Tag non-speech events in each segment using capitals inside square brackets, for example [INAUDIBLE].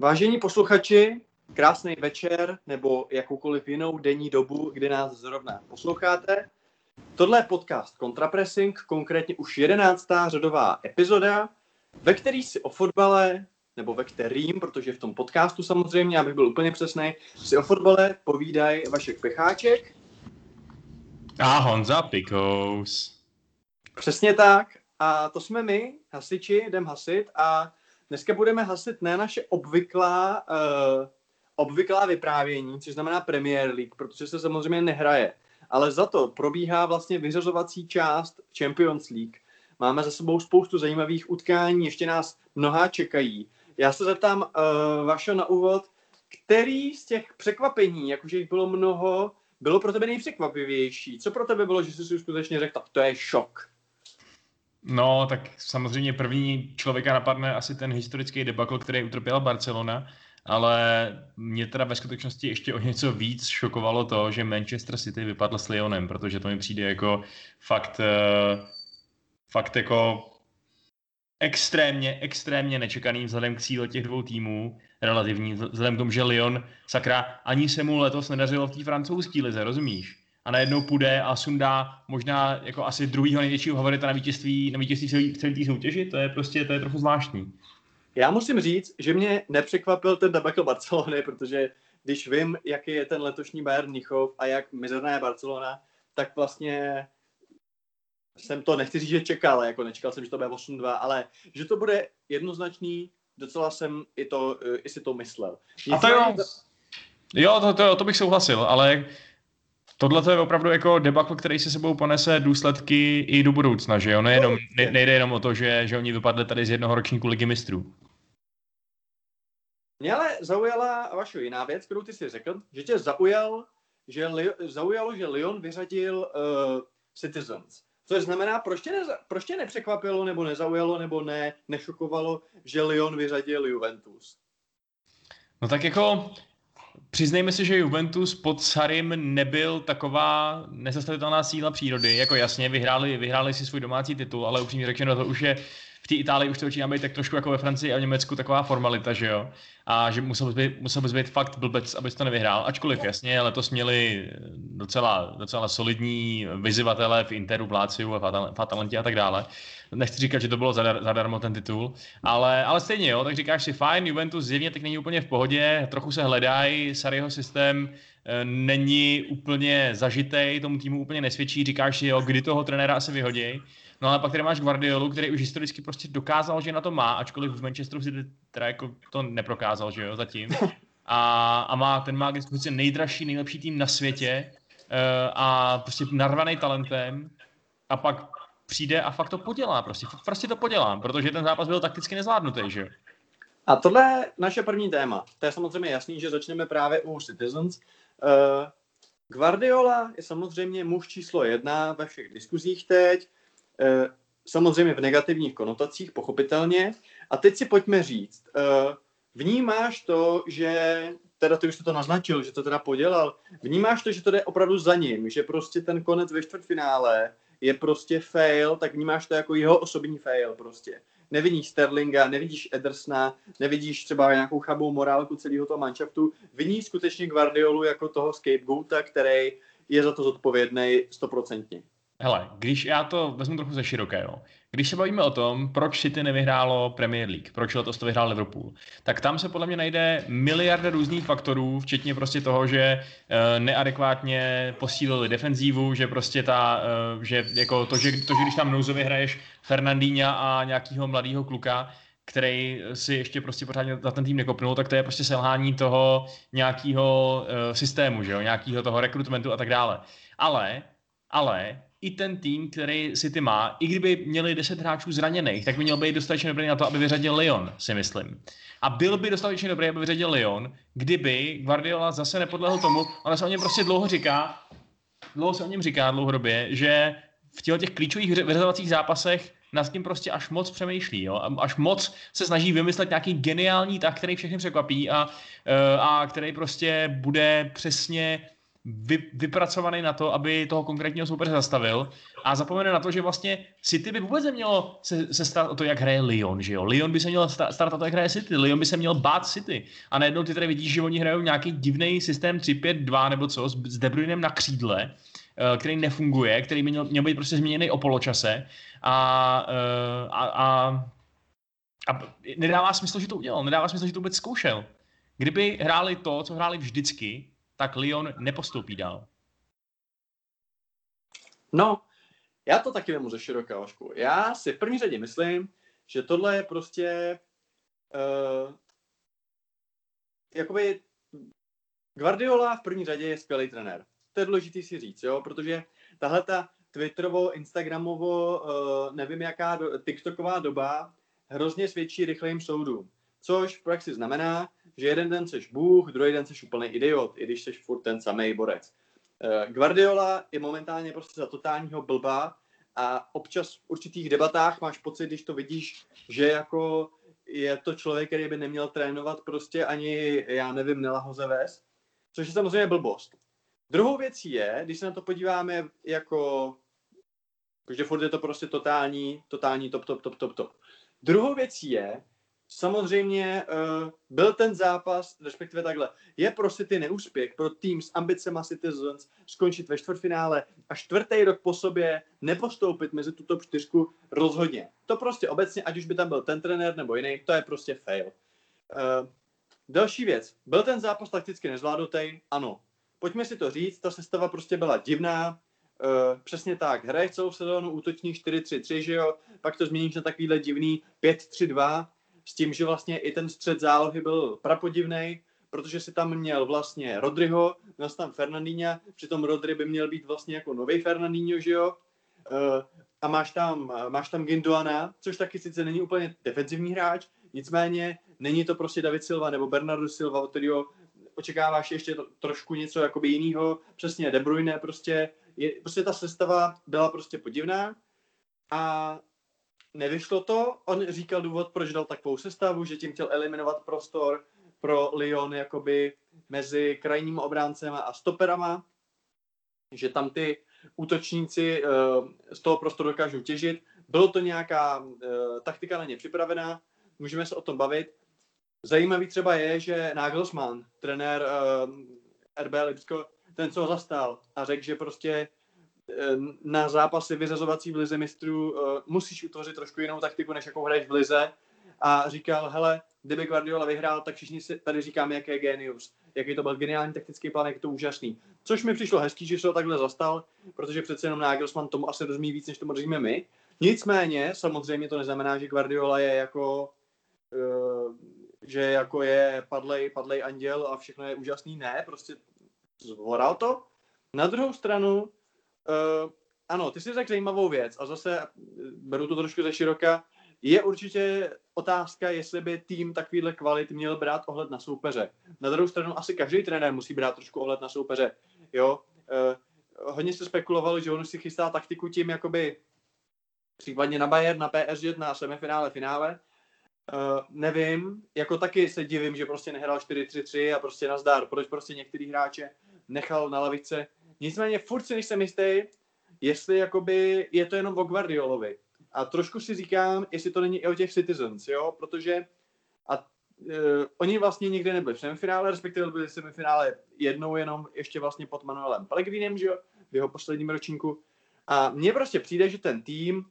Vážení posluchači, krásný večer nebo jakoukoliv jinou denní dobu, kdy nás zrovna posloucháte. Tohle je podcast Contrapressing, konkrétně už jedenáctá řadová epizoda, ve který si o fotbale, nebo ve kterým, protože v tom podcastu samozřejmě, abych byl úplně přesný, si o fotbale povídají Vašek Pecháček. A Honza Pikous. Přesně tak. A to jsme my, hasiči, jdem hasit a dneska budeme hasit ne naše obvyklá, uh, obvyklá vyprávění, což znamená Premier League, protože se samozřejmě nehraje. Ale za to probíhá vlastně vyřazovací část Champions League. Máme za sebou spoustu zajímavých utkání, ještě nás mnohá čekají. Já se zeptám uh, Vašo na úvod, který z těch překvapení, jakože jich bylo mnoho, bylo pro tebe nejpřekvapivější? Co pro tebe bylo, že jsi si skutečně řekl, tak to je šok? No, tak samozřejmě první člověka napadne asi ten historický debakl, který utrpěla Barcelona, ale mě teda ve skutečnosti ještě o něco víc šokovalo to, že Manchester City vypadl s Lyonem, protože to mi přijde jako fakt, uh, fakt jako extrémně, extrémně nečekaný vzhledem k síle těch dvou týmů, relativní, vzhledem k tomu, že Lyon, sakra, ani se mu letos nedařilo v té francouzské lize, rozumíš? A najednou půjde a sundá možná jako asi druhýho největšího favorita na vítězství, na vítězství celé, celé té soutěži, to je prostě, to je trochu zvláštní. Já musím říct, že mě nepřekvapil ten debakl Barcelony, protože když vím, jaký je ten letošní Bayern Mnichov a jak mizerná je Barcelona, tak vlastně jsem to, nechci říct, že čekal, jako nečekal jsem, že to bude 8-2, ale že to bude jednoznačný, docela jsem i, to, i si to myslel. Nic a to jo, jo to, to, to bych souhlasil, ale tohle je opravdu jako debakl, který se sebou ponese důsledky i do budoucna, že jo? Nejenom, ne, nejde jenom o to, že, že oni vypadli tady z jednoho ročníku ligy mistrů. Mě ale zaujala vaše jiná věc, kterou ty si řekl, že tě zaujal, že Li, zaujalo, že Lyon vyřadil uh, Citizens. Což znamená, proč tě, neza, proč tě nepřekvapilo, nebo nezaujalo, nebo ne, nešokovalo, že Lyon vyřadil Juventus? No tak jako, přiznejme si, že Juventus pod Sarim nebyl taková nezastavitelná síla přírody. Jako jasně, vyhráli, vyhráli si svůj domácí titul, ale upřímně řečeno, to už je té Itálii už to začíná být tak trošku jako ve Francii a v Německu taková formalita, že jo. A že musel bys být, musel bys být fakt blbec, abys to nevyhrál. Ačkoliv jasně, letos měli docela, docela solidní vyzivatele v Interu, Pláciu a v Atalantě a tak dále. Nechci říkat, že to bylo zadar, zadarmo ten titul, ale, ale stejně, jo, tak říkáš si fajn, Juventus zjevně teď není úplně v pohodě, trochu se hledají, Sarriho systém e, není úplně zažitej, tomu týmu úplně nesvědčí, říkáš si, jo, kdy toho trenéra asi vyhodí. No ale pak tady máš Guardiolu, který už historicky prostě dokázal, že na to má, ačkoliv v Manchesteru si teda jako to neprokázal, že jo, zatím. A, a má, ten má k nejdražší, nejlepší tým na světě uh, a prostě narvaný talentem a pak přijde a fakt to podělá, prostě, prostě to podělá, protože ten zápas byl takticky nezvládnutý, že jo. A tohle je naše první téma. To je samozřejmě jasný, že začneme právě u Citizens. Uh, Guardiola je samozřejmě muž číslo jedna ve všech diskuzích teď. Eh, samozřejmě v negativních konotacích, pochopitelně. A teď si pojďme říct, eh, vnímáš to, že, teda ty už to naznačil, že to teda podělal, vnímáš to, že to jde opravdu za ním, že prostě ten konec ve čtvrtfinále je prostě fail, tak vnímáš to jako jeho osobní fail prostě. Nevidíš Sterlinga, nevidíš Edersna, nevidíš třeba nějakou chabou morálku celého toho manšaftu, vidíš skutečně Guardiolu jako toho scapegoata, který je za to zodpovědný stoprocentně. Hele, když já to vezmu trochu ze širokého, když se bavíme o tom, proč City nevyhrálo Premier League, proč letos to vyhrál Liverpool, tak tam se podle mě najde miliarda různých faktorů, včetně prostě toho, že uh, neadekvátně posílili defenzívu, že prostě ta, uh, že jako to, že, to, že když tam nouzově hraješ Fernandína a nějakého mladého kluka, který si ještě prostě pořádně za ten tým nekopnul, tak to je prostě selhání toho nějakého uh, systému, že jo, nějakého toho rekrutmentu a tak dále. Ale, ale i ten tým, který City má, i kdyby měli 10 hráčů zraněných, tak by měl být dostatečně dobrý na to, aby vyřadil Lyon, si myslím. A byl by dostatečně dobrý, aby vyřadil Lyon, kdyby Guardiola zase nepodlehl tomu, ale se o něm prostě dlouho říká, dlouho se o něm říká dlouhodobě, že v těch, těch klíčových vyřazovacích zápasech nad tím prostě až moc přemýšlí, jo? až moc se snaží vymyslet nějaký geniální tak, který všechny překvapí a, eh, a který prostě bude přesně vy, vypracovaný na to, aby toho konkrétního soupeře zastavil. A zapomene na to, že vlastně City by vůbec nemělo se, se starat o to, jak hraje Lyon, že jo? Lyon by se měl starat o to, jak hraje City, Lyon by se měl bát City. A najednou ty tady vidíš, že oni hrajou nějaký divný systém 3-5-2 nebo co, s, s De Bruynem na křídle, eh, který nefunguje, který by měl, měl být prostě změněný o poločase. A, eh, a, a, a nedává smysl, že to udělal, nedává smysl, že to vůbec zkoušel. Kdyby hráli to, co hráli vždycky, tak Lyon nepostoupí dál. No, já to taky vemu ze široká ošku. Já si v první řadě myslím, že tohle je prostě uh, jakoby Guardiola v první řadě je skvělý trenér. To je důležité si říct, jo, protože tahle ta Twitterovo, Instagramovo, uh, nevím jaká do, TikToková doba hrozně svědčí rychlým soudům. Což v praxi znamená, že jeden den seš Bůh, druhý den seš úplný idiot, i když seš furt ten samý borec. Uh, Guardiola je momentálně prostě za totálního blba a občas v určitých debatách máš pocit, když to vidíš, že jako je to člověk, který by neměl trénovat prostě ani, já nevím, Nelahoze ves, což je samozřejmě blbost. Druhou věcí je, když se na to podíváme jako, že furt je to prostě totální, totální top, top, top, top, top. Druhou věcí je, samozřejmě uh, byl ten zápas, respektive takhle, je pro City neúspěch, pro tým s ambicema Citizens skončit ve čtvrtfinále a čtvrtý rok po sobě nepostoupit mezi tuto top 4 rozhodně. To prostě obecně, ať už by tam byl ten trenér nebo jiný, to je prostě fail. Uh, další věc. Byl ten zápas takticky nezvládnutý? Ano. Pojďme si to říct, ta sestava prostě byla divná, Uh, přesně tak, hraješ celou sezónu útočník 4-3-3, že jo, pak to změníš na takovýhle divný 5-3-2, s tím, že vlastně i ten střed zálohy byl prapodivný, protože si tam měl vlastně Rodryho, měl tam Fernandinha, přitom Rodry by měl být vlastně jako nový Fernandinho, že jo? Uh, a máš tam, máš tam Gindoana, což taky sice není úplně defenzivní hráč, nicméně není to prostě David Silva nebo Bernardo Silva, od kterého očekáváš ještě trošku něco jakoby jiného, přesně De Bruyne prostě, je, prostě ta sestava byla prostě podivná a nevyšlo to. On říkal důvod, proč dal takovou sestavu, že tím chtěl eliminovat prostor pro Lyon jakoby mezi krajními obráncema a stoperama, že tam ty útočníci uh, z toho prostoru dokážou těžit. Bylo to nějaká uh, taktika na ně připravená, můžeme se o tom bavit. Zajímavý třeba je, že Nagelsmann, trenér uh, RB Lipsko, ten, co ho zastal a řekl, že prostě Eh, na zápasy vyřazovací v lize mistrů uh, musíš utvořit trošku jinou taktiku, než jakou hraješ v lize. A říkal, hele, kdyby Guardiola vyhrál, tak všichni si tady říkáme, jaký je genius. Jaký to byl geniální taktický plán, jak je to úžasný. Což mi přišlo hezký, že se ho takhle zastal, protože přece jenom Nagelsmann tomu asi rozumí víc, než tomu rozumíme my. Nicméně, samozřejmě to neznamená, že Guardiola je jako uh, že jako je padlej, padlej anděl a všechno je úžasný. Ne, prostě zvoral to. Na druhou stranu, Uh, ano, ty jsi řekl zajímavou věc a zase beru to trošku ze široka. Je určitě otázka, jestli by tým takovýhle kvalit měl brát ohled na soupeře. Na druhou stranu asi každý trenér musí brát trošku ohled na soupeře. Jo? Uh, hodně se spekulovalo, že on si chystá taktiku tím, jakoby případně na Bayern, na PSG, na semifinále, finále. Uh, nevím, jako taky se divím, že prostě nehrál 4-3-3 a prostě nazdar, proč prostě některý hráče nechal na lavice Nicméně furt si nejsem jistý, jestli jakoby je to jenom o Guardiolovi. A trošku si říkám, jestli to není i o těch Citizens, jo, protože a, uh, oni vlastně nikdy nebyli v semifinále, respektive byli v semifinále jednou jenom ještě vlastně pod Manuelem Pellegrinem, že jo, v jeho posledním ročníku. A mně prostě přijde, že ten tým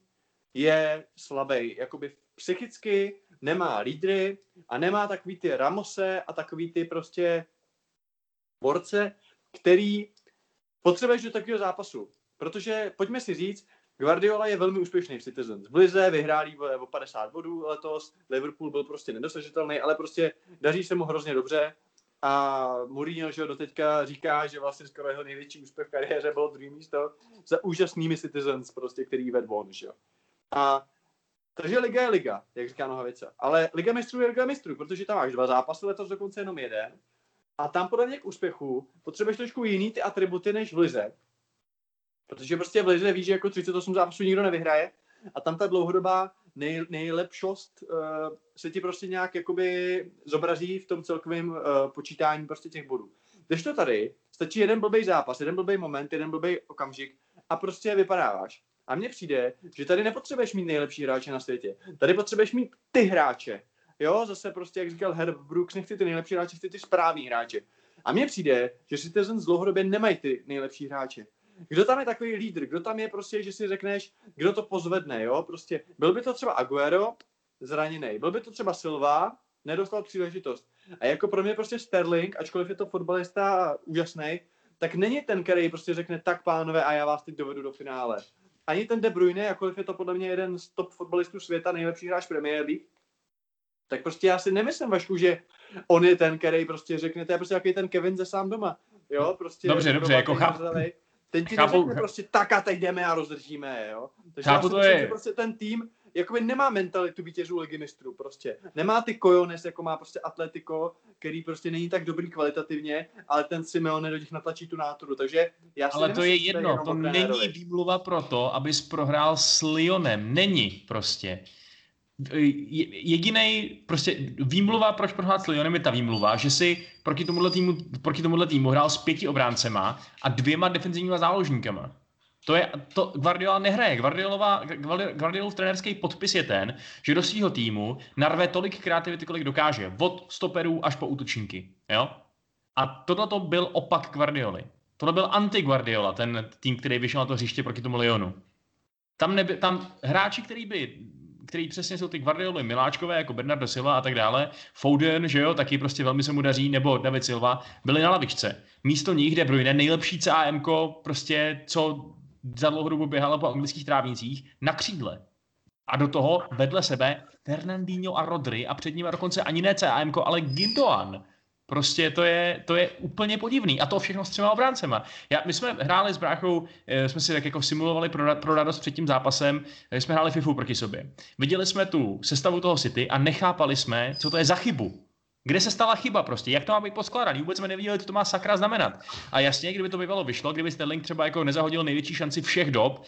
je slabý, jakoby psychicky nemá lídry a nemá takový ty Ramose a takový ty prostě borce, který potřebuješ do takového zápasu. Protože, pojďme si říct, Guardiola je velmi úspěšný v Citizens. V Lize vyhráli o 50 bodů letos, Liverpool byl prostě nedosažitelný, ale prostě daří se mu hrozně dobře. A Mourinho, že doteďka říká, že vlastně skoro jeho největší úspěch v kariéře bylo druhý místo za úžasnými Citizens, prostě, který ved von, že A takže liga je liga, jak říká Nohavice. Ale liga mistrů je liga mistrů, protože tam máš dva zápasy, letos dokonce jenom jeden. A tam podle mě k úspěchu potřebuješ trošku jiný ty atributy než v lize. Protože prostě v lize víš, že jako 38 zápasů nikdo nevyhraje a tam ta dlouhodobá nej, nejlepšost uh, se ti prostě nějak jakoby zobrazí v tom celkovém uh, počítání prostě těch bodů. Když to tady, stačí jeden blbý zápas, jeden blbý moment, jeden blbý okamžik a prostě vypadáváš. A mně přijde, že tady nepotřebuješ mít nejlepší hráče na světě. Tady potřebuješ mít ty hráče. Jo, zase prostě, jak říkal Herb Brooks, nechci ty nejlepší hráče, chci ty správný hráče. A mně přijde, že Citizens dlouhodobě nemají ty nejlepší hráče. Kdo tam je takový lídr? Kdo tam je prostě, že si řekneš, kdo to pozvedne, jo? Prostě byl by to třeba Aguero, zraněný. Byl by to třeba Silva, nedostal příležitost. A jako pro mě prostě Sterling, ačkoliv je to fotbalista úžasný, tak není ten, který prostě řekne tak pánové a já vás teď dovedu do finále. Ani ten De Bruyne, jakkoliv je to podle mě jeden z top fotbalistů světa, nejlepší hráč Premier League, tak prostě já si nemyslím, Vašku, že on je ten, který prostě řekne, to je prostě jaký ten Kevin ze sám doma. Jo, prostě. Dobře, dobře, jako chápu. Ten ti chápu, neřekne prostě tak a teď jdeme a rozdržíme, jo. Takže chápu, já si to myslím, je... že prostě ten tým jakoby nemá mentalitu vítězů ligy mistrů prostě. Nemá ty kojones, jako má prostě Atletico, který prostě není tak dobrý kvalitativně, ale ten Simeone do těch natlačí tu náturu, takže já si Ale to je jedno, to není výmluva pro to, abys prohrál s Lyonem. Není prostě. Jediný prostě výmluva, proč prohrát s Lyonem je ta výmluva, že si proti tomuhle týmu, proti tomuhle týmu hrál s pěti obráncema a dvěma defenzivníma záložníkama. To je, to Guardiola nehraje. Guardiolova, Guardiolov trenerský podpis je ten, že do svého týmu narve tolik kreativity, kolik dokáže. Od stoperů až po útočníky. Jo? A tohle to byl opak Guardioli. Tohle byl anti-Guardiola, ten tým, který vyšel na to hřiště proti tomu Lyonu. Tam, neby, tam hráči, který by který přesně jsou ty Guardioli miláčkové, jako Bernardo Silva a tak dále, Foden, že jo, taky prostě velmi se mu daří, nebo David Silva, byli na lavičce. Místo nich De Bruyne, nejlepší CAM, prostě, co za dlouhou dobu běhala po anglických trávnicích, na křídle. A do toho vedle sebe Fernandinho a Rodry a před ním dokonce ani ne CAM, ale Gindoan. Prostě to je, to je úplně podivný. A to všechno s třema obráncema. Já, my jsme hráli s bráchou, eh, jsme si tak jako simulovali pro, pro radost před tím zápasem, eh, jsme hráli FIFU proti sobě. Viděli jsme tu sestavu toho City a nechápali jsme, co to je za chybu. Kde se stala chyba prostě? Jak to má být poskládaný? Vůbec jsme neviděli, co to má sakra znamenat. A jasně, kdyby to bývalo vyšlo, kdyby Sterling třeba jako nezahodil největší šanci všech dob uh,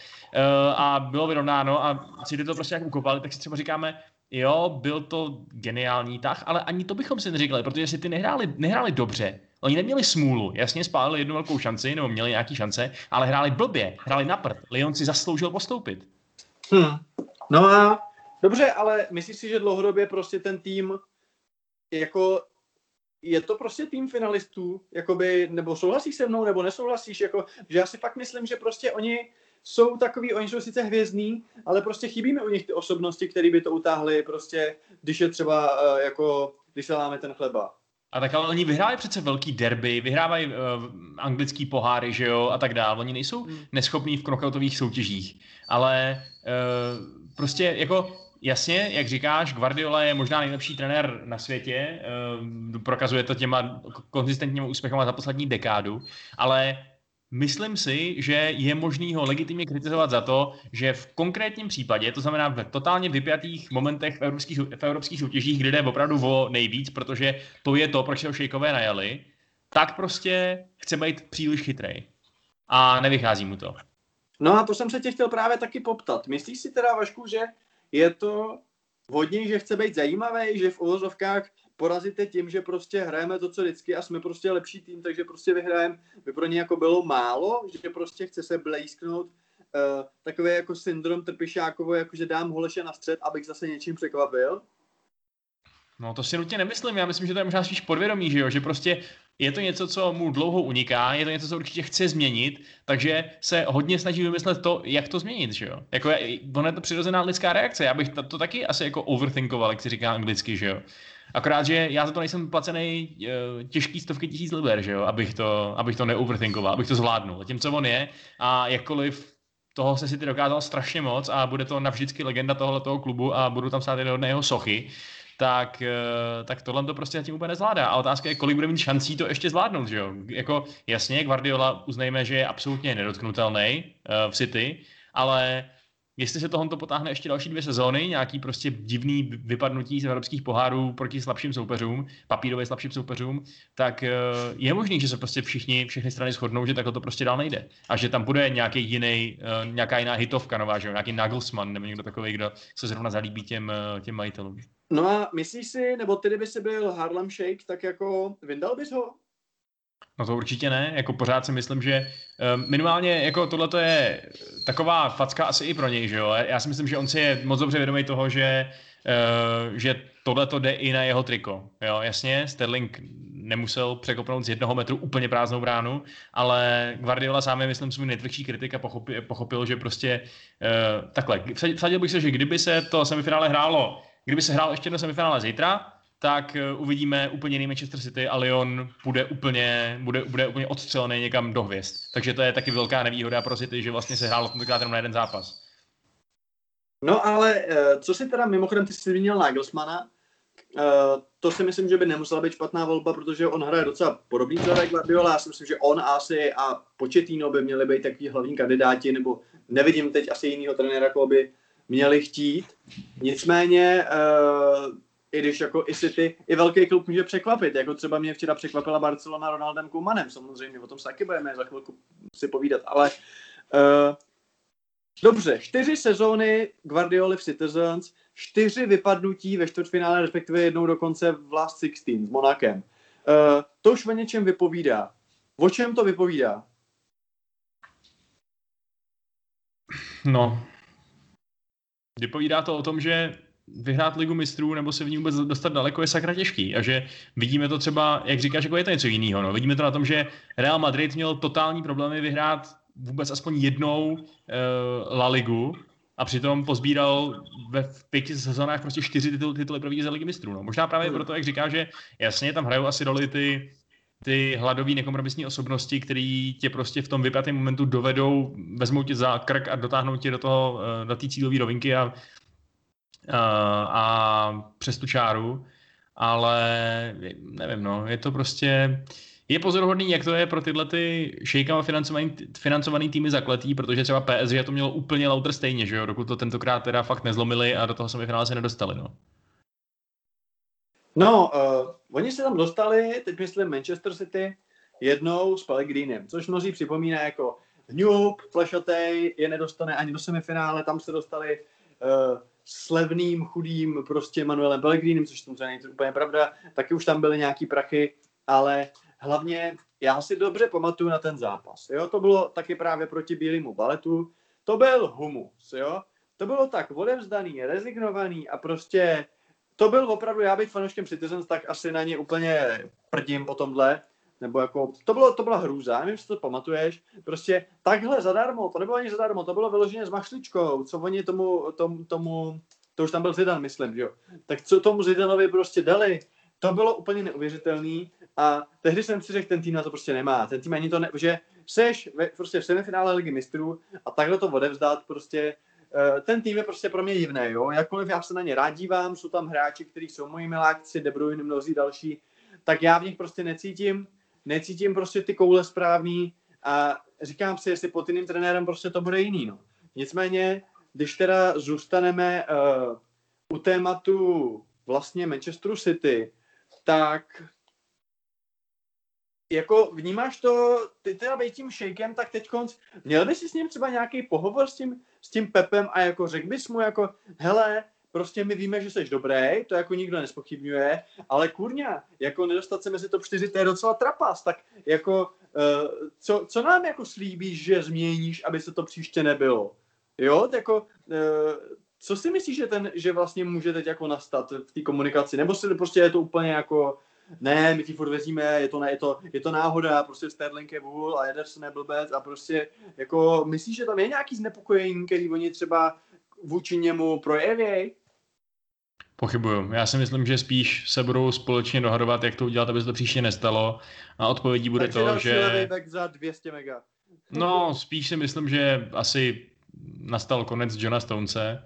a bylo vyrovnáno a si to prostě jak ukopali, tak si třeba říkáme, jo, byl to geniální tah, ale ani to bychom si neříkali, protože si ty nehráli, nehráli dobře. Oni neměli smůlu, jasně spálili jednu velkou šanci, nebo měli nějaký šance, ale hráli blbě, hráli na prd. Lyon si zasloužil postoupit. Hmm. No a dobře, ale myslíš si, že dlouhodobě prostě ten tým jako je to prostě tým finalistů, jakoby, nebo souhlasíš se mnou, nebo nesouhlasíš, jako, že já si fakt myslím, že prostě oni jsou takový, oni jsou sice hvězdní, ale prostě chybí mi u nich ty osobnosti, které by to utáhly, prostě, když je třeba, uh, jako, když se láme ten chleba. A tak ale oni vyhrávají přece velký derby, vyhrávají uh, anglický poháry, že jo, a tak dále. Oni nejsou hmm. neschopní v knockoutových soutěžích, ale uh, prostě jako Jasně, jak říkáš, Guardiola je možná nejlepší trenér na světě, prokazuje to těma konzistentními úspěchama za poslední dekádu, ale Myslím si, že je možný ho legitimně kritizovat za to, že v konkrétním případě, to znamená v totálně vypjatých momentech v evropských, v evropských soutěžích, kde jde opravdu o nejvíc, protože to je to, proč se ho šejkové najali, tak prostě chce být příliš chytrej. A nevychází mu to. No a to jsem se tě chtěl právě taky poptat. Myslíš si teda, Vašku, že je to hodně, že chce být zajímavý, že v uvozovkách porazíte tím, že prostě hrajeme to, co vždycky a jsme prostě lepší tým, takže prostě vyhrajeme, by pro ně jako bylo málo, že prostě chce se blejsknout uh, takový jako syndrom Trpišákovo, jako že dám Holeše na střed, abych zase něčím překvapil? No to si nutně nemyslím, já myslím, že to je možná spíš podvědomí, že jo, že prostě je to něco, co mu dlouho uniká, je to něco, co určitě chce změnit, takže se hodně snaží vymyslet to, jak to změnit, že jo. Jako je, ono je to přirozená lidská reakce, já bych to, taky asi jako overthinkoval, jak se říká anglicky, že jo. Akorát, že já za to nejsem placený uh, těžký stovky tisíc liber, že jo, abych to, abych to neoverthinkoval, abych to zvládnul. Tím, co on je a jakkoliv toho se si ty dokázal strašně moc a bude to navždycky legenda tohoto klubu a budu tam stát jedné jeho sochy, tak, eh, tak tohle to prostě zatím úplně nezvládá. A otázka je, kolik bude mít šancí to ještě zvládnout, že jo? Jako, jasně, Guardiola uznejme, že je absolutně nedotknutelný uh, v City, ale jestli se tohle potáhne ještě další dvě sezóny, nějaký prostě divný vypadnutí z evropských pohárů proti slabším soupeřům, papírově slabším soupeřům, tak uh, je možný, že se prostě všichni, všechny strany shodnou, že takhle to prostě dál nejde. A že tam bude nějaký jiný, uh, nějaká jiná hitovka nová, že nějaký Nagelsmann nebo někdo takový, kdo se zrovna zalíbí těm, uh, těm majitelům. No a myslíš si, nebo ty kdyby si byl Harlem Shake, tak jako vyndal bys ho? No to určitě ne, jako pořád si myslím, že um, minimálně jako tohle je taková facka asi i pro něj, že jo. Já si myslím, že on si je moc dobře vědomý toho, že, uh, že tohle to jde i na jeho triko. Jo, jasně, Sterling nemusel překopnout z jednoho metru úplně prázdnou bránu, ale Guardiola sám je, myslím, svůj nejtvrdší kritik a pochopil, pochopil že prostě uh, takhle. Vsadil bych se, že kdyby se to semifinále hrálo, kdyby se hrálo ještě jedno semifinále zítra, tak eh, uvidíme úplně jiný Manchester City a Lyon bude úplně, bude, bude úplně odstřelený někam do hvězd. Takže to je taky velká nevýhoda pro City, že vlastně se hrálo tentokrát jenom na jeden zápas. No ale eh, co si teda mimochodem, ty jsi zmínil Nagelsmana, eh, to si myslím, že by nemusela být špatná volba, protože on hraje docela podobný člověk Guardiola. Já si myslím, že on asi a Početino by měli být takový hlavní kandidáti, nebo nevidím teď asi jinýho trenéra, koho by měli chtít. Nicméně i když jako i City, i velký klub může překvapit, jako třeba mě včera překvapila Barcelona Ronaldem Kumanem, samozřejmě, o tom se taky budeme za chvilku si povídat, ale uh, dobře, čtyři sezóny Guardioli v Citizens, čtyři vypadnutí ve čtvrtfinále, respektive jednou dokonce v Last 16 s Monakem. Uh, to už o něčem vypovídá. O čem to vypovídá? No, vypovídá to o tom, že vyhrát ligu mistrů nebo se v ní vůbec dostat daleko je sakra těžký. A že vidíme to třeba, jak říkáš, jako je to něco jiného. No. Vidíme to na tom, že Real Madrid měl totální problémy vyhrát vůbec aspoň jednou uh, La Ligu a přitom pozbíral ve pěti sezónách prostě čtyři tituly, tituly pro vítěze ligy mistrů. No. Možná právě hmm. proto, jak říká, že jasně tam hrajou asi roli ty, ty hladové nekompromisní osobnosti, které tě prostě v tom vypjatém momentu dovedou, vezmou tě za krk a dotáhnou tě do toho, eh, do té cílové rovinky a a přes tu čáru, ale nevím, no, je to prostě, je pozoruhodný, jak to je pro tyhle ty šejkama financovaný, financovaný týmy zakletý, protože třeba PSG to mělo úplně lauter stejně, že jo, dokud to tentokrát teda fakt nezlomili a do toho semifinále se nedostali, no. No, uh, oni se tam dostali, teď myslím Manchester City, jednou s Pellegrinem, což mnozí připomíná jako Newp, Flešatej, je nedostane ani do semifinále, tam se dostali uh, s levným, chudým prostě Manuelem Pellegrinem, což samozřejmě není úplně pravda, taky už tam byly nějaký prachy, ale hlavně já si dobře pamatuju na ten zápas. Jo? To bylo taky právě proti bílému baletu. To byl humus, jo? To bylo tak odevzdaný, rezignovaný a prostě to byl opravdu, já bych fanouškem Citizens, tak asi na ně úplně prdím po tomhle, nebo jako, to, bylo, to byla hrůza, nevím, jestli to pamatuješ, prostě takhle zadarmo, to nebylo ani zadarmo, to bylo vyloženě s mašličkou, co oni tomu, tomu, tomu to už tam byl Zidane, myslím, že jo, tak co tomu Zidanovi prostě dali, to bylo úplně neuvěřitelný. A tehdy jsem si řekl, ten tým na to prostě nemá, ten tým ani to ne, že seš ve, prostě v semifinále ligy mistrů a takhle to odevzdat prostě eh, ten tým je prostě pro mě divný, jo. Jakkoliv já se na ně rád dívám, jsou tam hráči, kteří jsou moji miláci, De Bruyne, mnozí další, tak já v nich prostě necítím necítím prostě ty koule správný a říkám si, jestli pod jiným trenérem prostě to bude jiný. No. Nicméně, když teda zůstaneme uh, u tématu vlastně Manchesteru City, tak jako vnímáš to, ty teda být tím shakem, tak teď konc, měl bys si s ním třeba nějaký pohovor s tím, s tím Pepem a jako řekl bys mu jako, hele, prostě my víme, že jsi dobrý, to jako nikdo nespochybňuje, ale kurňa, jako nedostat se mezi top 4, to je docela trapas, tak jako, uh, co, co nám jako slíbíš, že změníš, aby se to příště nebylo? Jo, jako, uh, co si myslíš, že, ten, že vlastně může teď jako nastat v té komunikaci? Nebo si prostě je to úplně jako, ne, my ti furt vezíme, je to, ne, je to, je to náhoda, prostě Sterling je vůl a Ederson je blbec a prostě jako myslíš, že tam je nějaký znepokojení, který oni třeba vůči němu projevějí? Pochybuju. Já si myslím, že spíš se budou společně dohadovat, jak to udělat, aby se to příště nestalo. A odpovědí bude Takže to, že... Tak za 200 mega. No, spíš si myslím, že asi nastal konec Johna Stonese,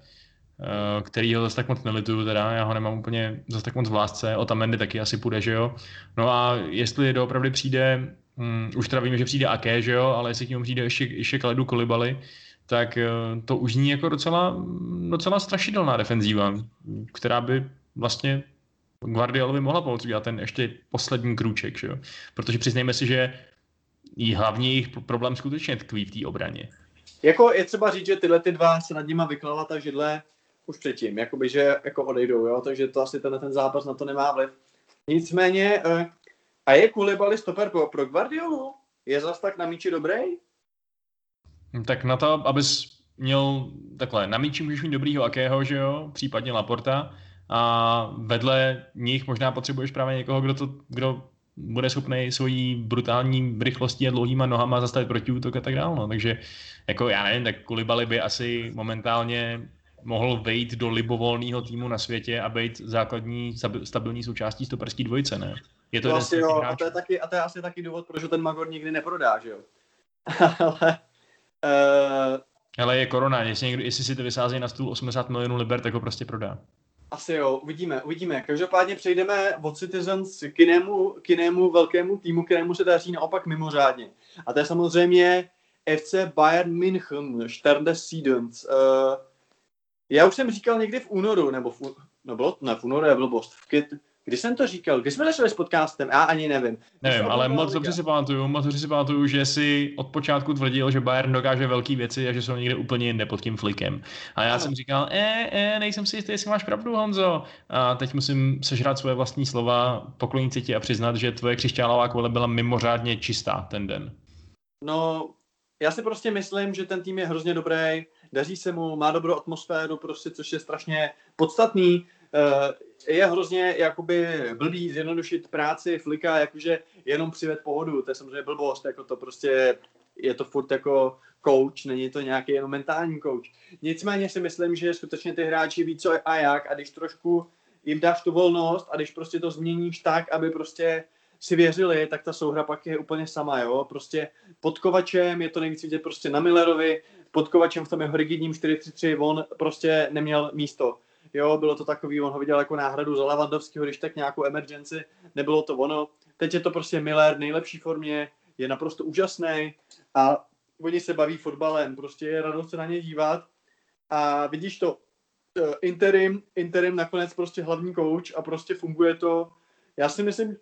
eh, který ho zase tak moc nelituju, teda já ho nemám úplně zase tak moc v lásce, o Tamendy taky asi půjde, že jo. No a jestli doopravdy přijde, um, už teda víme, že přijde Aké, že jo, ale jestli k němu přijde ještě, ještě Kaledu Kolibali, tak eh, to už ní jako docela, docela strašidelná defenzíva, která by vlastně Guardiolovi mohla pomoct udělat ten ještě poslední krůček, že jo? protože přiznejme si, že jí hlavní jejich problém skutečně tkví v té obraně. Jako je třeba říct, že tyhle ty dva se nad nima vyklala ta židle už předtím, jakoby, že jako odejdou, jo? takže to asi tenhle ten zápas na to nemá vliv. Nicméně, eh, A je Koulibaly stoper pro, pro Guardiolu? Je zas tak na míči dobrý? Tak na to, abys měl takhle, na míči můžeš mít dobrýho Akého, že jo, případně Laporta, a vedle nich možná potřebuješ právě někoho, kdo, to, kdo bude schopný svojí brutální rychlostí a dlouhýma nohama zastavit protiútok a tak dále. No. Takže jako já nevím, tak Kulibali by asi momentálně mohl vejít do libovolného týmu na světě a být základní stabilní součástí stoperský dvojice, ne? Je to, to asi jo, a to, je taky, a to je asi taky důvod, proč ten Magor nikdy neprodá, že jo? [LAUGHS] Ale... Uh... Ale je korona, jestli, někdo, jestli si to vysází na stůl 80 milionů liber, tak ho prostě prodá. Asi jo, uvidíme, uvidíme. Každopádně přejdeme od Citizens k jinému, k jinému velkému týmu, kterému se daří naopak mimořádně. A to je samozřejmě FC Bayern München, Sterne Siedens. Uh, já už jsem říkal někdy v únoru, nebo v, no bylo, ne, v únoru je blbost, v, květ, Kdy jsem to říkal? Kdy jsme začali s podcastem? Já ani nevím. Nevím, ale moc dobře si pamatuju, moc dobře si pamatuju, že si od počátku tvrdil, že Bayern dokáže velké věci a že jsou někde úplně jinde pod tím flikem. A já ano. jsem říkal, e, e, nejsem si jistý, jestli máš pravdu, Honzo. A teď musím sežrat svoje vlastní slova, poklonit si ti a přiznat, že tvoje křišťálová koule byla mimořádně čistá ten den. No, já si prostě myslím, že ten tým je hrozně dobrý, daří se mu, má dobrou atmosféru, prostě, což je strašně podstatný. Eh, je hrozně jakoby blbý zjednodušit práci Flika, jakože jenom přived pohodu, to je samozřejmě blbost, jako to prostě je to furt jako coach, není to nějaký jenom mentální coach. Nicméně si myslím, že skutečně ty hráči ví, co a jak a když trošku jim dáš tu volnost a když prostě to změníš tak, aby prostě si věřili, tak ta souhra pak je úplně sama, jo. Prostě pod Kovačem je to nejvíc vidět prostě na Millerovi, pod Kovačem v tom jeho rigidním 4-3-3 on prostě neměl místo jo, bylo to takový, on ho viděl jako náhradu za Levandovského, když tak nějakou emergency, nebylo to ono. Teď je to prostě Miller v nejlepší formě, je naprosto úžasný a oni se baví fotbalem, prostě je radost se na ně dívat a vidíš to, eh, interim, interim nakonec prostě hlavní coach a prostě funguje to. Já si myslím,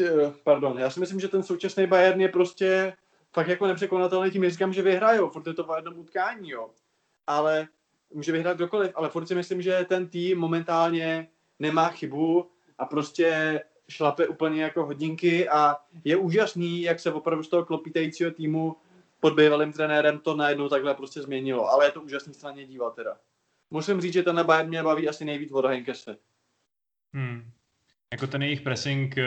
eh, pardon, já si myslím, že ten současný Bayern je prostě fakt jako nepřekonatelný tím, říkám, že vyhrajou, je to v jednom utkání, jo. Ale může vyhrát kdokoliv, ale furt si myslím, že ten tým momentálně nemá chybu a prostě šlape úplně jako hodinky a je úžasný, jak se opravdu z toho klopítajícího týmu pod bývalým trenérem to najednou takhle prostě změnilo, ale je to úžasný straně dívat teda. Musím říct, že ten Bayern mě baví asi nejvíc od Henkese. Hmm. Jako ten jejich pressing eh,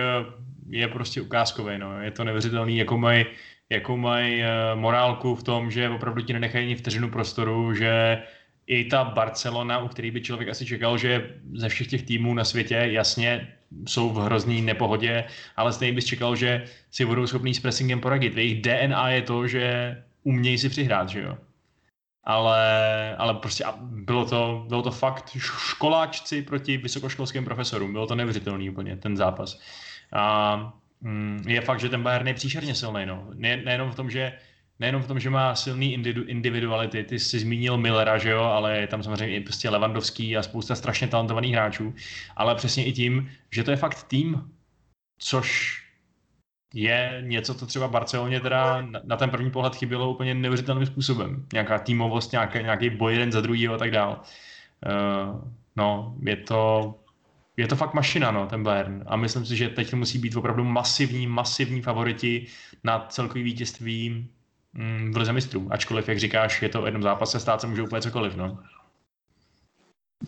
je prostě ukázkový, no. Je to neuvěřitelný, jako mají jakou mají eh, morálku v tom, že opravdu ti nenechají ani vteřinu prostoru, že i ta Barcelona, u který by člověk asi čekal, že ze všech těch týmů na světě jasně jsou v hrozný nepohodě, ale stejně bys čekal, že si budou schopní s pressingem poradit. Jejich DNA je to, že umějí si přihrát, že jo. Ale, ale prostě bylo to, bylo to fakt školáčci proti vysokoškolským profesorům. Bylo to neuvěřitelný úplně, ten zápas. A mm, je fakt, že ten Bayern je příšerně silný. No. Ne, nejenom v tom, že nejenom v tom, že má silný individuality, ty jsi zmínil Millera, že jo, ale je tam samozřejmě i prostě Levandovský a spousta strašně talentovaných hráčů, ale přesně i tím, že to je fakt tým, což je něco, co třeba Barceloně teda na ten první pohled chybělo úplně neuvěřitelným způsobem. Nějaká týmovost, nějaký, nějaký boj jeden za druhý a tak dál. Uh, no, je to, je to fakt mašina, no, ten Bayern. A myslím si, že teď musí být opravdu masivní, masivní favoriti na celkový vítězství v lize mistrů. Ačkoliv, jak říkáš, je to v jednom zápase, stát se může úplně cokoliv, no.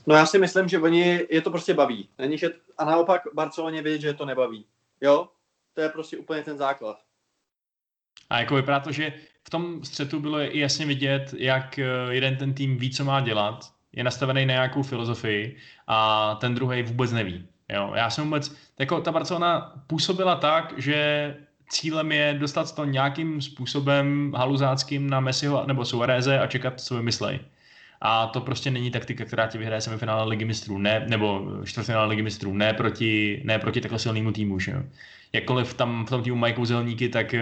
No já si myslím, že oni je to prostě baví. Není, že, a naopak Barceloně vědět, že je to nebaví. Jo? To je prostě úplně ten základ. A jako vypadá to, že v tom střetu bylo i jasně vidět, jak eh, jeden ten tým ví, co má dělat, je nastavený na nějakou filozofii a ten druhý vůbec neví. Jo? Já jsem vůbec, jako ta Barcelona působila tak, že cílem je dostat to nějakým způsobem haluzáckým na Messiho nebo Suareze a čekat, co vymyslej. A to prostě není taktika, která ti vyhraje semifinále ligy mistrů, ne, nebo čtvrtfinále ligy mistrů, ne proti, ne proti takhle silnému týmu. Že? Jakkoliv tam v tom týmu mají kouzelníky, tak,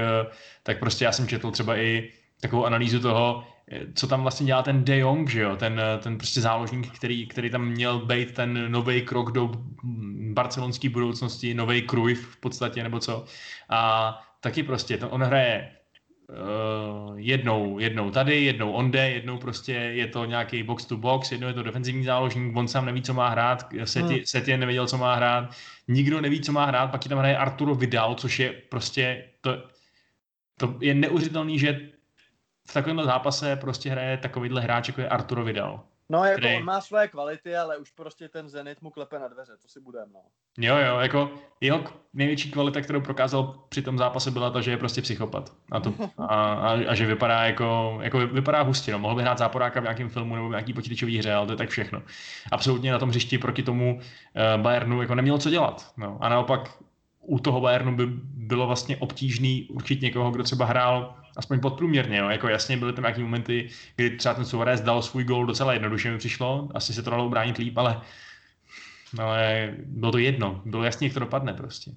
tak prostě já jsem četl třeba i takovou analýzu toho, co tam vlastně dělá ten De Jong, že jo? Ten, ten prostě záložník, který, který tam měl být ten nový krok do barcelonské budoucnosti, nový Cruyff v podstatě, nebo co. A taky prostě, to on hraje uh, jednou, jednou tady, jednou onde, jednou prostě je to nějaký box to box, jednou je to defenzivní záložník, on sám neví, co má hrát, Setě, hmm. Setě nevěděl, co má hrát, nikdo neví, co má hrát, pak ti tam hraje Arturo Vidal, což je prostě, to, to je neuvěřitelný, že v takovémhle zápase prostě hraje takovýhle hráč, jako je Arturo Vidal. No, jako který... on má své kvality, ale už prostě ten Zenit mu klepe na dveře, to si budeme, no. Jo, jo, jako jeho největší kvalita, kterou prokázal při tom zápase, byla ta, že je prostě psychopat. A, to, [LAUGHS] a, a, a že vypadá jako, jako vypadá hustě, no. Mohl by hrát záporáka v nějakém filmu nebo v nějaký počítačový hře, ale to je tak všechno. Absolutně na tom hřišti proti tomu uh, Bayernu jako neměl co dělat. No. A naopak u toho Bayernu by bylo vlastně obtížný určit někoho, kdo třeba hrál aspoň podprůměrně, jo. jako jasně byly tam nějaké momenty, kdy třeba ten Suarez dal svůj gol docela jednoduše mi přišlo, asi se to dalo ubránit líp, ale, ale bylo to jedno, bylo jasně, jak to dopadne prostě.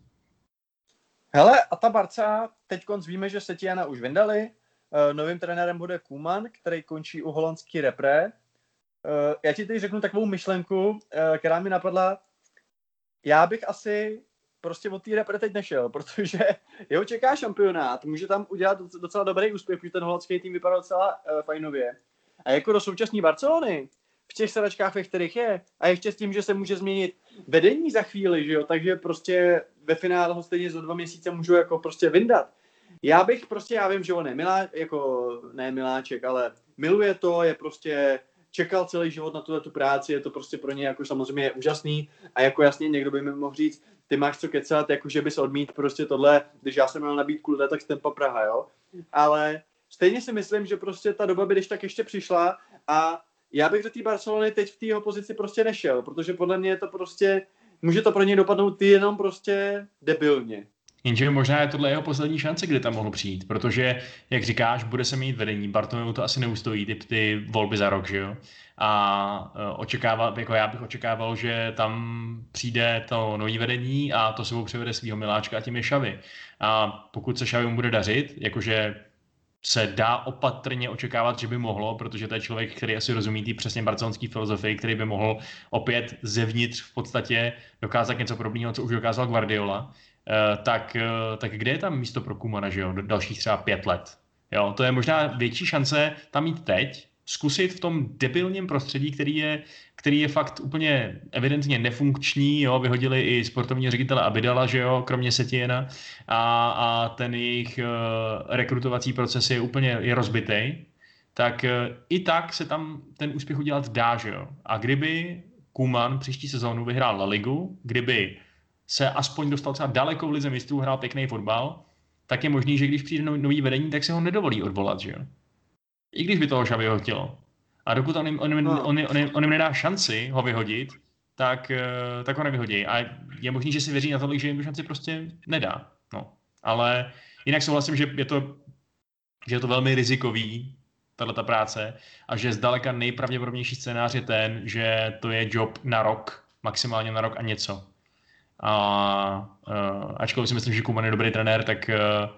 Hele, a ta Barca, teď konc víme, že Setiana už vyndali, uh, novým trenérem bude Kuman, který končí u holandský repre. Uh, já ti teď řeknu takovou myšlenku, uh, která mi napadla. Já bych asi prostě od té repre teď nešel, [LAUGHS] protože jeho čeká šampionát, může tam udělat docela dobrý úspěch, protože ten holandský tým vypadal docela uh, fajnově. A jako do současné Barcelony, v těch sedačkách, ve kterých je, a ještě s tím, že se může změnit vedení za chvíli, že jo, takže prostě ve finále ho stejně za dva měsíce můžu jako prostě vyndat. Já bych prostě, já vím, že on je milá, jako ne miláček, ale miluje to, je prostě čekal celý život na tuhle tu práci, je to prostě pro ně jako samozřejmě úžasný a jako jasně někdo by mi mohl říct, ty máš co kecat, jako že bys odmít prostě tohle, když já jsem měl nabídku tak Stempa Praha, jo. Ale stejně si myslím, že prostě ta doba by když tak ještě přišla a já bych do té Barcelony teď v té pozici prostě nešel, protože podle mě je to prostě, může to pro něj dopadnout jenom prostě debilně. Jenže možná je tohle jeho poslední šance, kdy tam mohl přijít, protože, jak říkáš, bude se mít vedení. Bartomeu to asi neustojí, ty, ty volby za rok, že jo? A e, očekával, jako já bych očekával, že tam přijde to nový vedení a to sebou přivede svého miláčka a tím je Šavy. A pokud se Šavy bude dařit, jakože se dá opatrně očekávat, že by mohlo, protože to je člověk, který asi rozumí té přesně barcelonské filozofii, který by mohl opět zevnitř v podstatě dokázat něco podobného, co už dokázal Guardiola, tak, eh, tak kde je tam místo pro Kumana, že jo, do dalších třeba pět let. Jo, to je možná větší šance tam mít teď, zkusit v tom debilním prostředí, který je, který je fakt úplně evidentně nefunkční, jo, vyhodili i sportovního ředitele Abidala, že jo, kromě Setiena a, a ten jejich uh, rekrutovací proces je úplně je rozbitý, tak uh, i tak se tam ten úspěch udělat dá, že jo. A kdyby Kuman příští sezónu vyhrál La Ligu, kdyby se aspoň dostal třeba daleko v lize mistrů, hrál pěkný fotbal, tak je možný, že když přijde nový vedení, tak se ho nedovolí odvolat, že jo? I když by toho Xaviho chtělo. A dokud on jim, on, jim, no. on, jim, on, jim, on jim nedá šanci ho vyhodit, tak, eh, tak ho nevyhodí. A je možný, že si věří na to, že jim tu šanci prostě nedá. No. Ale jinak souhlasím, že je to, že je to velmi rizikový, tahle ta práce, a že zdaleka nejpravděpodobnější scénář je ten, že to je job na rok, maximálně na rok a něco. A ačkoliv si myslím, že Kuman je dobrý trenér, tak uh,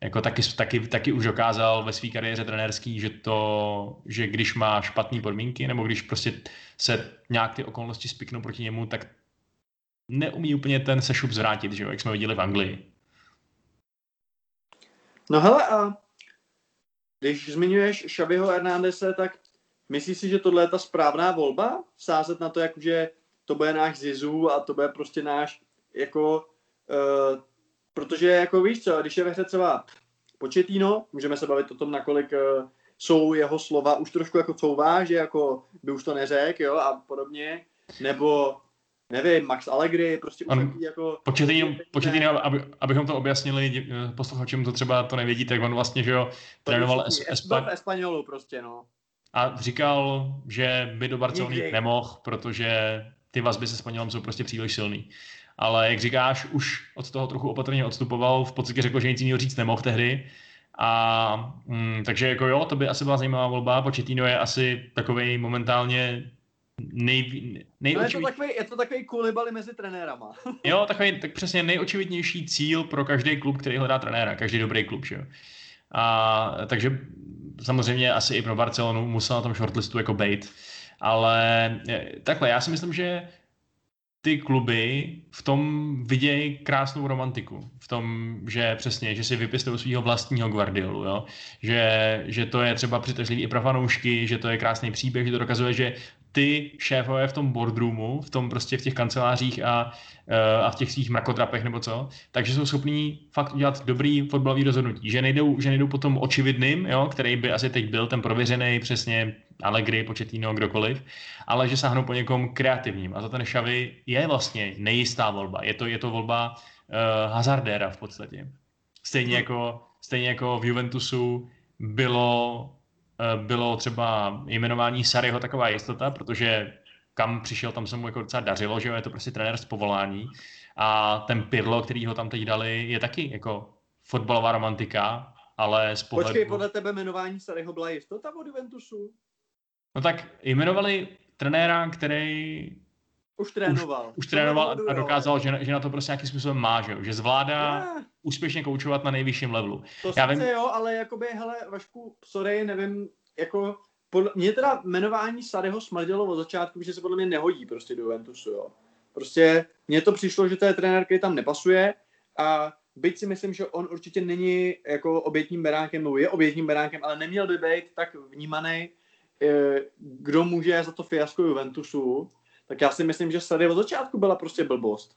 jako taky, taky, taky už dokázal ve své kariéře trenérský, že to, že když má špatné podmínky, nebo když prostě se nějak ty okolnosti spiknou proti němu, tak neumí úplně ten sešup zvrátit, že jo, jak jsme viděli v Anglii. No hele, a když zmiňuješ Xaviho Hernándeze, tak myslíš si, že tohle je ta správná volba? Sázet na to, jakože to bude náš Zizu a to bude prostě náš jako, uh, protože jako víš co, když je ve hře třeba Početino, můžeme se bavit o tom, nakolik uh, jsou jeho slova už trošku jako couvá, že jako by už to neřekl, jo, a podobně, nebo nevím, Max Allegri, prostě už taky jako... Početino, Početino aby, abychom to objasnili eh, posluchačům, to třeba to nevědí, tak on vlastně, že jo, trénoval es, Espa... Espanolu prostě, no. A říkal, že by do Barcelony nemohl, protože ty vazby se Španělem jsou prostě příliš silný. Ale jak říkáš, už od toho trochu opatrně odstupoval, v podstatě řekl, že nic jiného říct nemohl tehdy. A mm, takže jako jo, to by asi byla zajímavá volba. Početino je asi takový momentálně nej, nej, no je, to takový, je to takový kulibali mezi trenérama. [LAUGHS] jo, takový tak přesně nejočividnější cíl pro každý klub, který hledá trenéra, každý dobrý klub, že jo. A, takže samozřejmě asi i pro Barcelonu musel na tom shortlistu jako bait. Ale eh, takhle, já si myslím, že ty kluby v tom vidějí krásnou romantiku. V tom, že přesně, že si vypěstují svého vlastního Guardiolu, jo? Že, že to je třeba přitažlivý i pro fanoušky, že to je krásný příběh, že to dokazuje, že ty šéfové v tom boardroomu, v tom prostě v těch kancelářích a, eh, a v těch svých mrakodrapech nebo co, takže jsou schopní fakt udělat dobrý fotbalový rozhodnutí, že nejdou, že nejdou potom očividným, jo, který by asi teď byl ten prověřený přesně Allegri, Početino, kdokoliv, ale že sáhnou po někom kreativním. A za ten Xavi je vlastně nejistá volba, je to, je to volba uh, hazardéra v podstatě. Stejně jako, stejně jako v Juventusu bylo bylo třeba jmenování Saryho taková jistota, protože kam přišel, tam se mu jako docela dařilo, že je to prostě trenér z povolání. A ten Pirlo, který ho tam teď dali, je taky jako fotbalová romantika, ale z pohledu... Počkej, podle tebe jmenování Saryho byla jistota od Juventusu? No tak jmenovali trenéra, který už trénoval. Už, už trénoval a dokázal, že, že na to prostě nějakým způsobem má, že, že zvládá ne. úspěšně koučovat na nejvyšším levelu. To Já vím... jo, ale jakoby, hele, Vašku, sorry, nevím, jako, podle, mě teda jmenování Saryho smrdilo od začátku, že se podle mě nehodí prostě do Juventusu, jo. Prostě mně to přišlo, že to je trenér, který tam nepasuje a byť si myslím, že on určitě není jako obětním beránkem, nebo je obětním beránkem, ale neměl by být tak vnímaný, eh, kdo může za to fiasko Juventusu, tak já si myslím, že Sady od začátku byla prostě blbost.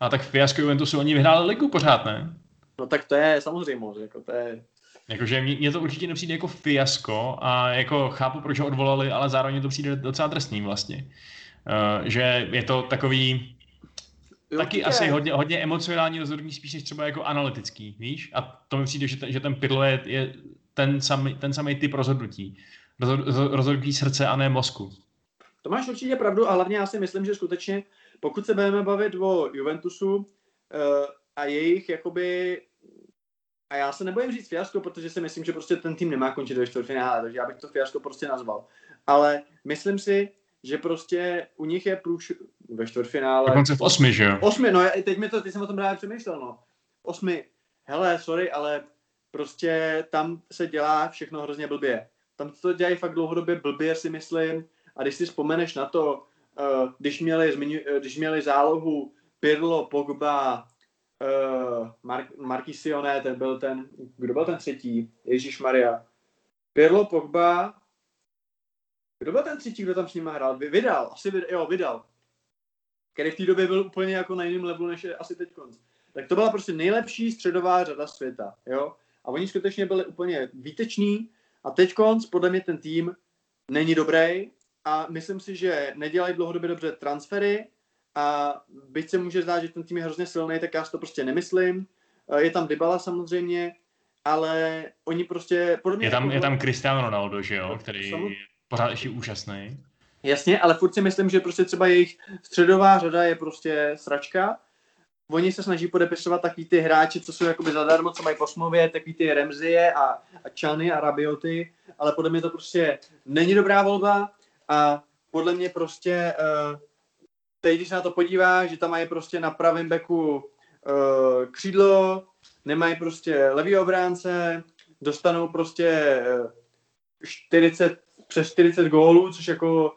A tak fiasko Juventusu oni vyhráli ligu pořád, ne? No tak to je samozřejmě, jako to je... Jakože mě to určitě nepřijde jako fiasko a jako chápu, proč ho odvolali, ale zároveň to přijde docela trestný vlastně. Uh, že je to takový jo, taky je. asi hodně, hodně emocionální rozhodnutí, spíš než třeba jako analytický, víš? A to mi přijde, že ten, že ten Pirlo je, je ten samý, ten samý typ rozhodnutí. Rozhod, rozhodnutí srdce a ne mozku. To máš určitě pravdu a hlavně já si myslím, že skutečně, pokud se budeme bavit o Juventusu uh, a jejich jakoby a já se nebojím říct fiasko, protože si myslím, že prostě ten tým nemá končit ve čtvrtfinále, takže já bych to fiasko prostě nazval. Ale myslím si, že prostě u nich je průš ve čtvrtfinále. Dokonce v osmi, že jo? Osmi, no teď, mi to, teď jsem o tom právě přemýšlel, no. Osmi. Hele, sorry, ale prostě tam se dělá všechno hrozně blbě. Tam to dělají fakt dlouhodobě blbě, si myslím. A když si vzpomeneš na to, uh, když, měli, zmiňu, uh, když měli zálohu Pirlo, Pogba, uh, Mar- Marquisione, ten byl ten, kdo byl ten třetí? Ježíš Maria. Pirlo, Pogba, kdo byl ten třetí, kdo tam s nimi hrál? Vydal, asi vydal, jo, vydal. Který v té době byl úplně jako na jiném levelu, než je asi teď konc. Tak to byla prostě nejlepší středová řada světa, jo. A oni skutečně byli úplně výteční a teď konc, podle mě ten tým není dobrý, a myslím si, že nedělají dlouhodobě dobře transfery a byť se může zdát, že ten tým je hrozně silný, tak já si to prostě nemyslím. Eh, je tam Dybala samozřejmě, ale oni prostě... Podle mě je, tam, jako, je tam Cristiano Ronaldo, že jo, který je pořád ještě úžasný. Jasně, ale furt si myslím, že prostě třeba jejich středová řada je prostě sračka. Oni se snaží podepisovat takový ty hráči, co jsou jakoby zadarmo, co mají po smlouvě, takový ty Remzie a, a Chany a Rabioty, ale podle mě to prostě není dobrá volba a podle mě prostě uh, teď, když se na to podívá, že tam mají prostě na pravém beku uh, křídlo, nemají prostě levý obránce, dostanou prostě 40, eh, přes 40 gólů, což jako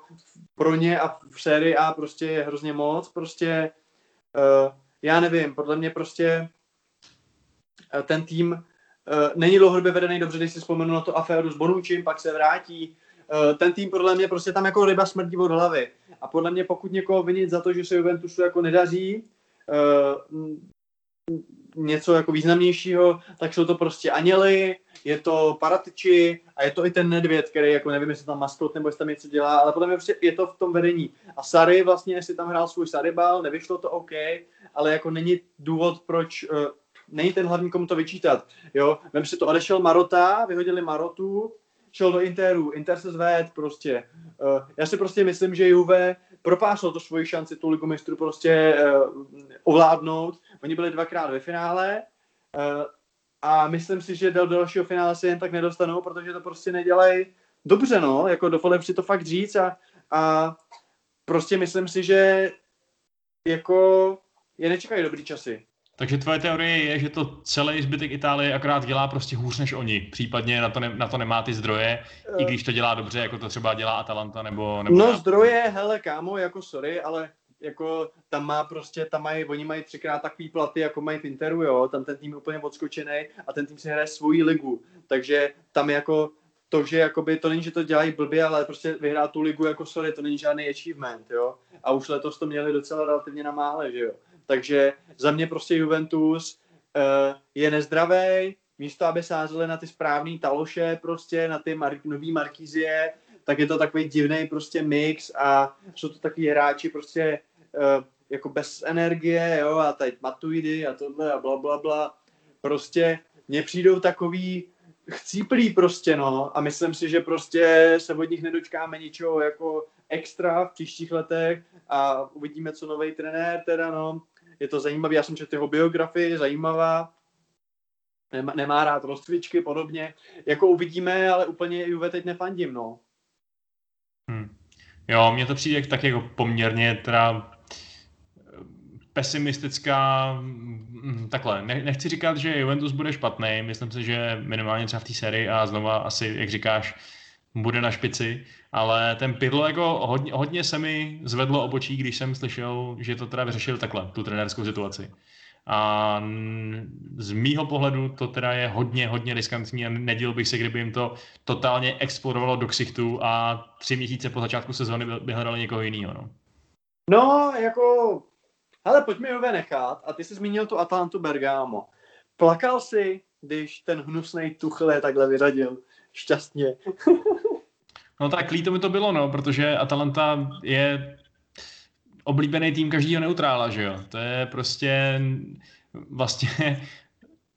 pro ně a v sérii A prostě je hrozně moc. Prostě uh, já nevím, podle mě prostě uh, ten tým uh, není dlouhodobě vedený dobře, když si vzpomenu na to aféru s Bonučím, pak se vrátí, ten tým podle mě prostě tam jako ryba smrdí od hlavy. A podle mě pokud někoho vinit za to, že se Juventusu jako nedaří uh, něco jako významnějšího, tak jsou to prostě aněli, je to paratiči a je to i ten nedvěd, který jako nevím, jestli tam maskot nebo jestli tam něco dělá, ale podle mě prostě je to v tom vedení. A Sary vlastně, jestli tam hrál svůj Sarybal, nevyšlo to OK, ale jako není důvod, proč uh, není ten hlavní, komu to vyčítat. Jo, vem si to, odešel Marota, vyhodili Marotu, šel do Interu, Inter se zved prostě. Uh, já si prostě myslím, že Juve propáslo to svoji šanci tu ligu mistrů prostě uh, ovládnout. Oni byli dvakrát ve finále uh, a myslím si, že do dalšího finále se jen tak nedostanou, protože to prostě nedělají dobře, no, jako dovolím si to fakt říct a, a prostě myslím si, že jako je nečekají dobrý časy. Takže tvoje teorie je, že to celý zbytek Itálie akorát dělá prostě hůř než oni. Případně na to, ne, na to nemá ty zdroje, uh, i když to dělá dobře, jako to třeba dělá Atalanta nebo... nebo no zdroje, hele kámo, jako sorry, ale jako tam má prostě, tam mají, oni mají třikrát takový platy, jako mají v Interu, jo, tam ten tým je úplně odskočený a ten tým si hraje svoji ligu, takže tam jako to, že jakoby, to není, že to dělají blbě, ale prostě vyhrát tu ligu jako sorry, to není žádný achievement, jo, a už letos to měli docela relativně na mále, že jo, takže za mě prostě Juventus uh, je nezdravý, místo aby sázeli na ty správné taloše, prostě na ty mar- nový Markízie, tak je to takový divný prostě mix a jsou to takový hráči prostě uh, jako bez energie, jo, a tady Matuidy a tohle a bla, bla, bla. Prostě mně přijdou takový chcíplí prostě, no, a myslím si, že prostě se od nich nedočkáme ničeho jako extra v příštích letech a uvidíme, co nový trenér teda, no. Je to zajímavý, já jsem četl jeho biografii, zajímavá, nemá, nemá rád rozcvičky, podobně. Jako uvidíme, ale úplně Juve teď nefandím, no. Hmm. Jo, mně to přijde tak jako poměrně teda pesimistická, mm, takhle, nechci říkat, že Juventus bude špatný, myslím si, že minimálně třeba v té sérii a znova asi, jak říkáš, bude na špici, ale ten Pirlo jako hodně, hodně se mi zvedlo obočí, když jsem slyšel, že to teda vyřešil takhle, tu trenérskou situaci. A z mýho pohledu to teda je hodně, hodně riskantní a nedělal bych se, kdyby jim to totálně explodovalo do ksichtu a tři měsíce po začátku sezóny by hledali někoho jiného. No. no, jako, ale pojďme Juve nechat. A ty jsi zmínil tu Atalantu Bergamo. Plakal jsi, když ten hnusný Tuchle takhle vyřadil šťastně. no tak líto mi to bylo, no, protože Atalanta je oblíbený tým každého neutrála, že jo. To je prostě vlastně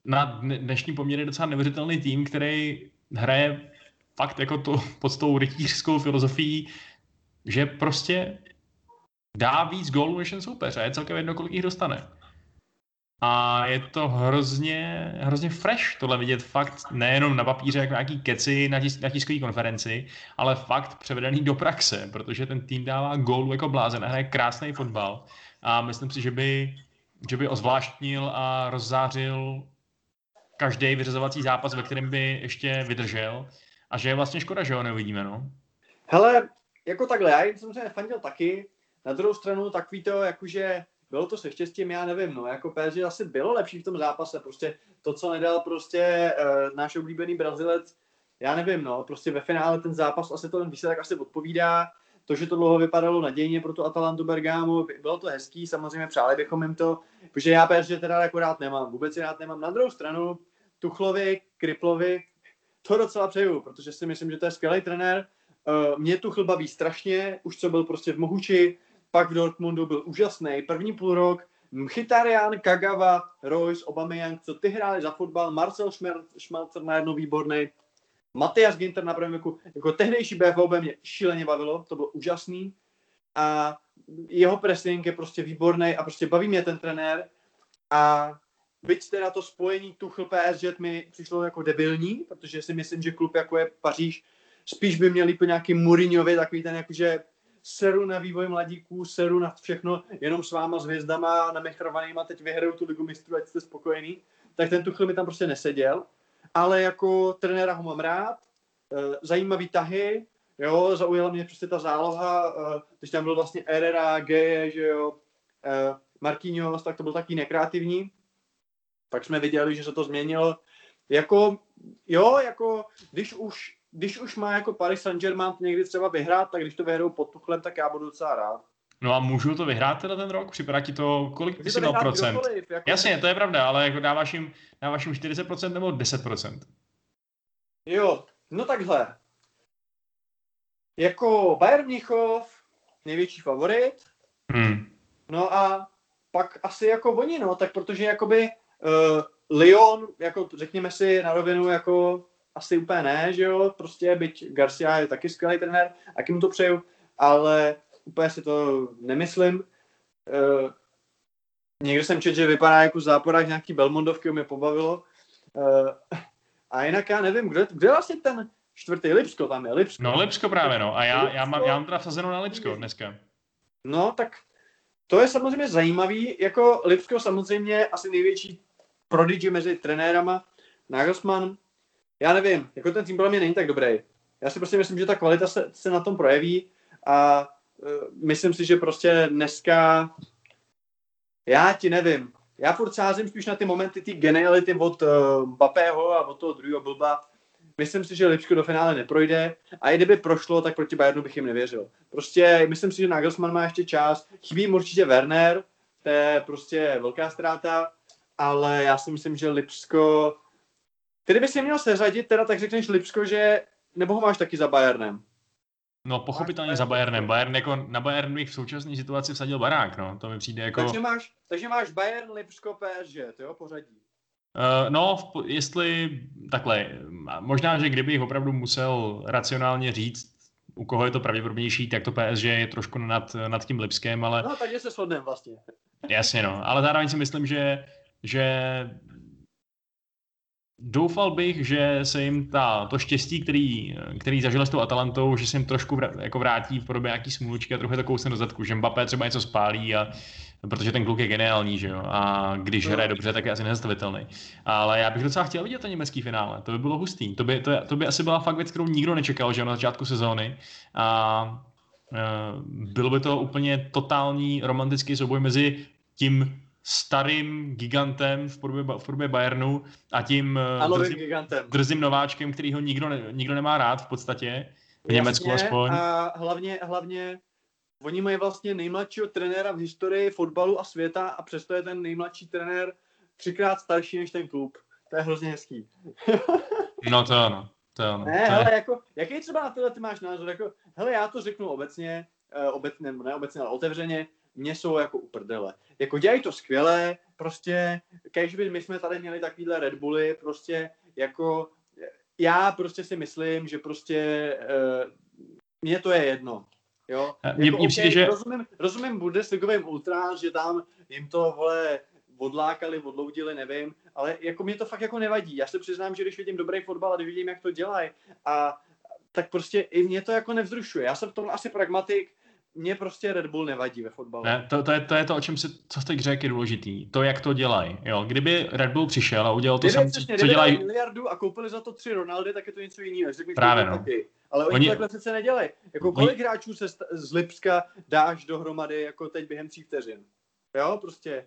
na dnešní poměry docela neuvěřitelný tým, který hraje fakt jako to pod tou rytířskou filozofií, že prostě dá víc gólů než ten soupeř a je celkem jedno, kolik jich dostane. A je to hrozně, hrozně fresh tohle vidět fakt nejenom na papíře, jako nějaký keci na, tis, na tiskové konferenci, ale fakt převedený do praxe, protože ten tým dává gólu jako blázen a hraje krásný fotbal. A myslím si, že by, že by ozvláštnil a rozzářil každý vyřazovací zápas, ve kterém by ještě vydržel. A že je vlastně škoda, že ho neuvidíme, no. Hele, jako takhle, já jsem samozřejmě fandil taky. Na druhou stranu takový to, jakože bylo to se štěstím, já nevím, no, jako PSG asi bylo lepší v tom zápase, prostě to, co nedal prostě uh, náš oblíbený Brazilec, já nevím, no, prostě ve finále ten zápas, asi to ten výsledek asi odpovídá, to, že to dlouho vypadalo nadějně pro tu Atalantu Bergamo, bylo to hezký, samozřejmě přáli bychom jim to, protože já PSG teda jako rád nemám, vůbec je rád nemám. Na druhou stranu, Tuchlovi, Kriplovi, to docela přeju, protože si myslím, že to je skvělý trenér. Uh, mě Tuchl baví strašně, už co byl prostě v Mohuči, pak v Dortmundu byl úžasný. První půl rok. Mchitarian, Kagawa, Royce, Aubameyang, co ty hráli za fotbal, Marcel Schmelzer najednou výborný, Matias Ginter na prvním věku, jako tehdejší BFOB mě šíleně bavilo, to bylo úžasný. A jeho pressing je prostě výborný a prostě baví mě ten trenér. A byť teda to spojení Tuchl PSG mi přišlo jako debilní, protože si myslím, že klub jako je Paříž spíš by měl po nějaký Mourinhovi, takový ten jakože seru na vývoj mladíků, seru na všechno, jenom s váma s hvězdama namechrovanýma, teď vyhraju tu ligu mistrů, ať jste spokojený, tak ten Tuchel mi tam prostě neseděl, ale jako trenéra ho mám rád, eh, zajímavý tahy, jo, zaujala mě prostě ta záloha, eh, když tam byl vlastně Herrera, Geje, že jo, eh, Marquinhos, tak to byl taky nekreativní, pak jsme viděli, že se to změnilo, jako, jo, jako, když už když už má jako Paris Saint-Germain někdy třeba vyhrát, tak když to vyhrou pod Tuchlem, tak já budu docela rád. No a můžu to vyhrát teda ten rok? Připadá ti to, kolik ty jsi dal procent? jako... Jasně, to je pravda, ale jako dáváš jim, dáváš jim 40% nebo 10%? Jo, no takhle. Jako Bayern Mnichov, největší favorit. Hmm. No a pak asi jako oni, no, tak protože jakoby uh, Lyon, jako řekněme si na rovinu, jako asi úplně ne, že jo, prostě byť Garcia je taky skvělý trenér, a mu to přeju, ale úplně si to nemyslím. Uh, někdo jsem četl, že vypadá jako záporák nějaký Belmondovky, mě pobavilo. Uh, a jinak já nevím, kde, kde vlastně ten čtvrtý Lipsko tam je? Lipsko. No Lipsko právě, no. A já, já, mám, já mám teda vsazeno na Lipsko dneska. No, tak to je samozřejmě zajímavý. Jako Lipsko samozřejmě asi největší prodigy mezi trenérama. Nagelsmann já nevím, jako ten tým podle mě není tak dobrý. Já si prostě myslím, že ta kvalita se, se na tom projeví a myslím si, že prostě dneska, já ti nevím, já furt sázím spíš na ty momenty, ty geniality od uh, Bapého a od toho druhého blba. Myslím si, že Lipsko do finále neprojde a i kdyby prošlo, tak proti Bayernu bych jim nevěřil. Prostě myslím si, že Nagelsmann má ještě čas. Chybí mu určitě Werner, to je prostě velká ztráta, ale já si myslím, že Lipsko... Ty kdyby si měl seřadit, teda tak řekneš Lipsko, že... Nebo ho máš taky za Bayernem? No, pochopitelně za Bayernem. Bayern jako, na Bayern bych v současné situaci vsadil barák, no. To mi přijde jako... Takže máš, takže máš Bayern, Lipsko, PSG, to jo, pořadí. Uh, no, v, jestli takhle, možná, že kdybych opravdu musel racionálně říct, u koho je to pravděpodobnější, tak to PSG je trošku nad, nad tím Lipskem, ale... No, takže se shodneme vlastně. Jasně, no. Ale zároveň si myslím, že, že doufal bych, že se jim ta, to štěstí, který, který zažili s tou Atalantou, že se jim trošku vrát, jako vrátí v podobě nějaký smůlučky a trochu je to kousne do zadku, že Mbappé třeba něco spálí a protože ten kluk je geniální, že jo, a když hraje dobře, tak je asi nezastavitelný. Ale já bych docela chtěl vidět to německý finále, to by bylo hustý, to by, to, to by asi byla fakt věc, kterou nikdo nečekal, že jo, na začátku sezóny. A uh, bylo by to úplně totální romantický souboj mezi tím starým gigantem v podobě, v podobě Bayernu a tím eh, drzým, gigantem. drzým nováčkem, který ho nikdo, ne, nikdo nemá rád v podstatě, v Jasně, Německu aspoň. A hlavně, hlavně oni mají vlastně nejmladšího trenéra v historii fotbalu a světa a přesto je ten nejmladší trenér třikrát starší než ten klub. To je hrozně hezký. [LAUGHS] no to ano. To ano. Ne, to hele, je... jako, jaký třeba na tohle ty máš názor? Jako, hele, já to řeknu obecně, uh, obecně, ne obecně, ale otevřeně, mě jsou jako uprdele. Jako dělají to skvěle, prostě, kež by my jsme tady měli takovýhle Red Bully, prostě jako já prostě si myslím, že prostě uh, mně to je jedno. Jo? Mně, jako, okay, že... Rozumím, rozumím Bundesligovým ultra, že tam jim to, vole, odlákali, odloudili, nevím, ale jako mě to fakt jako nevadí. Já se přiznám, že když vidím dobrý fotbal a když vidím, jak to dělají, a tak prostě i mě to jako nevzrušuje. Já jsem v tom asi pragmatik, mě prostě Red Bull nevadí ve fotbalu. Ne, to, to, je, to je to, o čem si, co teď řekl, je důležitý. To, jak to dělají. Jo, kdyby Red Bull přišel a udělal to samé, co dělají... miliardu a koupili za to tři Ronaldy, tak je to něco jiného. Právě, no. Taky. Ale oni, oni takhle přece nedělají. Jako kolik oni... hráčů se z Lipska dáš dohromady, jako teď během tří vteřin? Jo, prostě.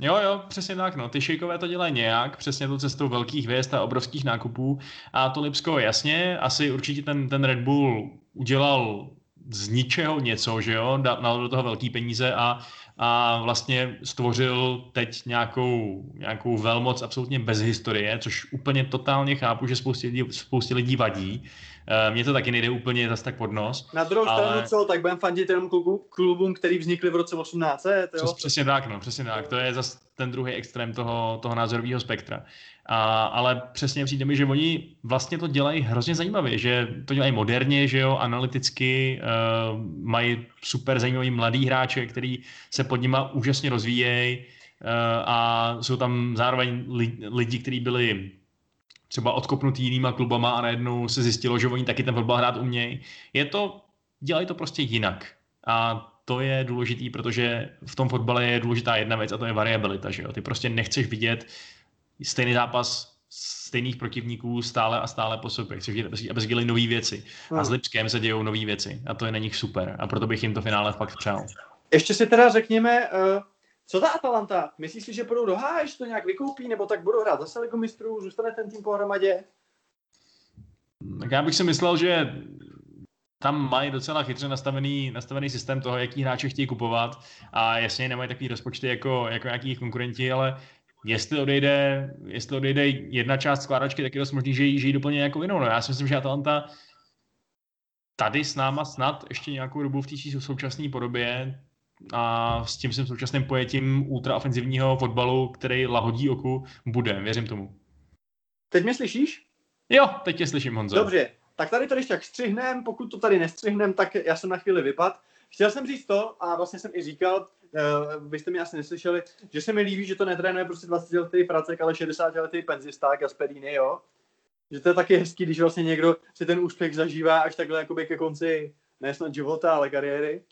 Jo, jo, přesně tak, no. Ty šejkové to dělají nějak, přesně to cestou velkých hvězd a obrovských nákupů. A to Lipsko, jasně, asi určitě ten, ten Red Bull udělal z ničeho něco, že jo, dal do toho velký peníze a, a vlastně stvořil teď nějakou, nějakou velmoc absolutně bez historie, což úplně totálně chápu, že spoustě lidí, spoustě lidí vadí. Eh, mně to taky nejde úplně zase tak pod nos. Na druhou ale... stranu co, tak budeme fandit jenom klubům, který vznikly v roce 18. Přes, přesně tak, no, přesně tak. To je zase ten druhý extrém toho, toho názorového spektra. A, ale přesně přijde mi, že oni vlastně to dělají hrozně zajímavě, že to dělají moderně, že jo, analyticky, uh, mají super zajímavý mladý hráče, který se pod nima úžasně rozvíjejí uh, a jsou tam zároveň li, lidi, kteří byli třeba odkopnutý jinýma klubama a najednou se zjistilo, že oni taky ten fotbal hrát umějí. Je to, dělají to prostě jinak. A to je důležitý, protože v tom fotbale je důležitá jedna věc a to je variabilita, že jo. Ty prostě nechceš vidět stejný zápas stejných protivníků stále a stále po sobě. Chceš vidět, aby se nové věci. A s Lipskem se dějou nové věci. A to je na nich super. A proto bych jim to finále fakt přál. Ještě si teda řekněme, uh, co ta Atalanta? Myslíš si, že budou do že to nějak vykoupí, nebo tak budou hrát zase Ligu mistrů, zůstane ten tým pohromadě? Tak já bych si myslel, že tam mají docela chytře nastavený, nastavený systém toho, jaký hráče chtějí kupovat a jasně nemají takový rozpočty jako, jako nějaký konkurenti, ale jestli odejde, jestli odejde jedna část skládačky, tak je dost možný, že ji, že ji doplně jako jinou. No, já si myslím, že Atalanta tady s náma snad ještě nějakou dobu v té současné podobě a s tím svým současným pojetím ultraofenzivního fotbalu, který lahodí oku, bude. Věřím tomu. Teď mě slyšíš? Jo, teď tě slyším, Honzo. Dobře, tak tady to když tak střihnem, pokud to tady nestřihnem, tak já jsem na chvíli vypad. Chtěl jsem říct to, a vlastně jsem i říkal, uh, byste mě asi neslyšeli, že se mi líbí, že to netrénuje prostě 20 letý pracek, ale 60 letý penzista Gasperini, jo. Že to je taky hezký, když vlastně někdo si ten úspěch zažívá až takhle jakoby ke konci ne snad života, ale kariéry.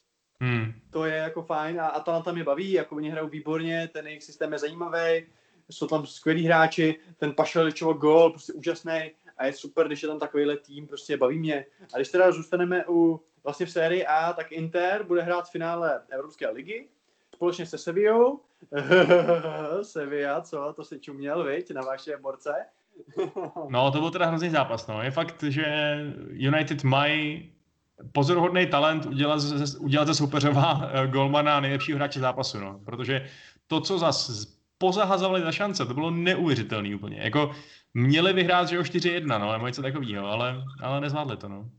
Hmm. To je jako fajn a Atalanta mě baví, jako oni hrajou výborně, ten jejich systém je zajímavý, jsou tam skvělí hráči, ten Pašaličovo gol, prostě úžasný a je super, když je tam takovýhle tým, prostě baví mě. A když teda zůstaneme u vlastně v sérii A, tak Inter bude hrát v finále Evropské ligy společně se Sevillou. [LAUGHS] Sevilla, co? To si čuměl, viď, na vaše borce. no, to byl teda hrozný zápas, no. Je fakt, že United mají pozoruhodný talent udělat ze, udělat ze soupeřova eh, golmana nejlepšího hráče zápasu, no. Protože to, co zas pozahazovali za šance, to bylo neuvěřitelný úplně. Jako měli vyhrát, že o 4-1, no, nebo něco takového, ale, ale nezvládli to, no.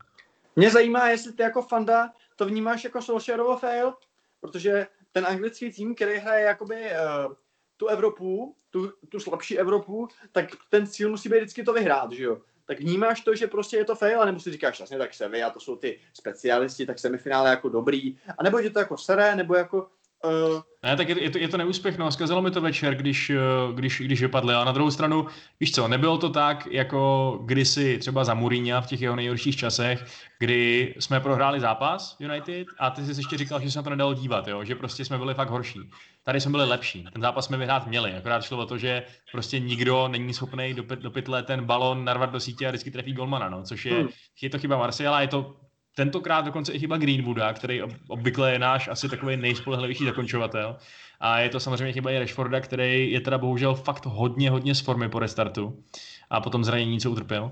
Mě zajímá, jestli ty jako fanda to vnímáš jako Solskjaerovo fail, protože ten anglický tým, který hraje jakoby uh, tu Evropu, tu, tu slabší Evropu, tak ten cíl musí být vždycky to vyhrát, že jo? Tak vnímáš to, že prostě je to fail, nebo si říkáš, jasně, tak a to jsou ty specialisti, tak semifinále jako dobrý, a nebo je to jako seré, nebo jako Uh, ne, tak je, je, to, je to neúspěch, no, zkazilo mi to večer, když, eh, když, když vypadli, a na druhou stranu, víš co, nebylo to tak, jako kdysi třeba za Mourinho v těch jeho nejhorších časech, kdy jsme prohráli zápas United a ty jsi ještě říkal, že se na to nedalo dívat, jo? že prostě jsme byli fakt horší. Tady jsme byli lepší, ten zápas jsme vyhrát měli, akorát šlo o to, že prostě nikdo není schopný do, do pytle ten balon narvat do sítě a vždycky trefí golmana, no, což je, hmm. je to chyba Marciala, je to tentokrát dokonce i chyba Greenwooda, který obvykle je náš asi takový nejspolehlivější zakončovatel. A je to samozřejmě chyba i Rashforda, který je teda bohužel fakt hodně, hodně z formy po restartu a potom zranění, co utrpěl. Uh,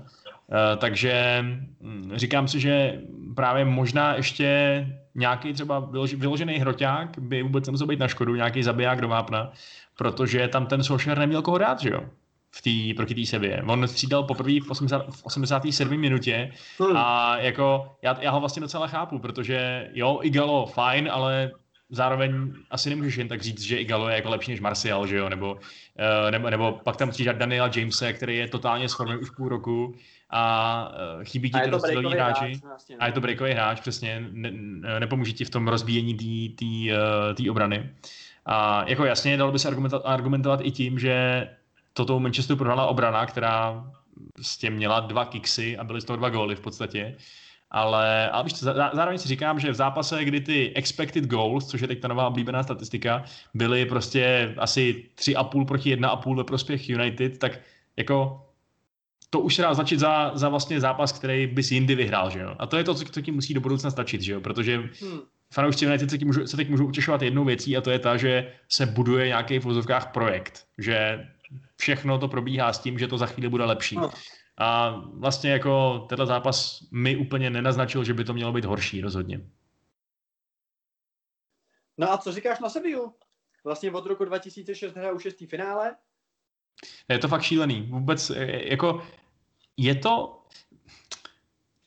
takže hm, říkám si, že právě možná ještě nějaký třeba vyložený hroťák by vůbec nemusel být na škodu, nějaký zabiják do vápna, protože tam ten Solskjaer neměl koho dát, že jo? V tý, proti té Sevě. On střídal poprvé v, 80, v 87. minutě hmm. a jako já, já ho vlastně docela chápu, protože jo, Igalo fajn, ale zároveň asi nemůžeš jen tak říct, že Igalo je jako lepší než Martial, že jo, nebo, uh, nebo, nebo pak tam přijde Daniela Jamese, který je totálně s už půl roku a uh, chybí ti ty to hráči. Hráč, vlastně, a je to breakový hráč, přesně, ne, nepomůže ti v tom rozbíjení té uh, obrany. A jako jasně, dalo by se argumentovat, argumentovat i tím, že toto Manchesteru prohrála obrana, která s tím měla dva kiksy a byly z toho dva góly v podstatě. Ale, ale víš, zároveň si říkám, že v zápase, kdy ty expected goals, což je teď ta nová oblíbená statistika, byly prostě asi 3,5 proti 1,5 ve prospěch United, tak jako to už se dá značit za, za vlastně zápas, který bys jindy vyhrál, že jo? A to je to, co, co ti musí do budoucna stačit, že jo? Protože hmm. fanoušci United se, můžu, se teď můžou utěšovat jednou věcí a to je ta, že se buduje nějaký v vozovkách projekt, že všechno to probíhá s tím, že to za chvíli bude lepší. No. A vlastně jako tenhle zápas mi úplně nenaznačil, že by to mělo být horší rozhodně. No a co říkáš na Sevillu? Vlastně od roku 2006 hraje už šestý finále. Je to fakt šílený. Vůbec jako je to,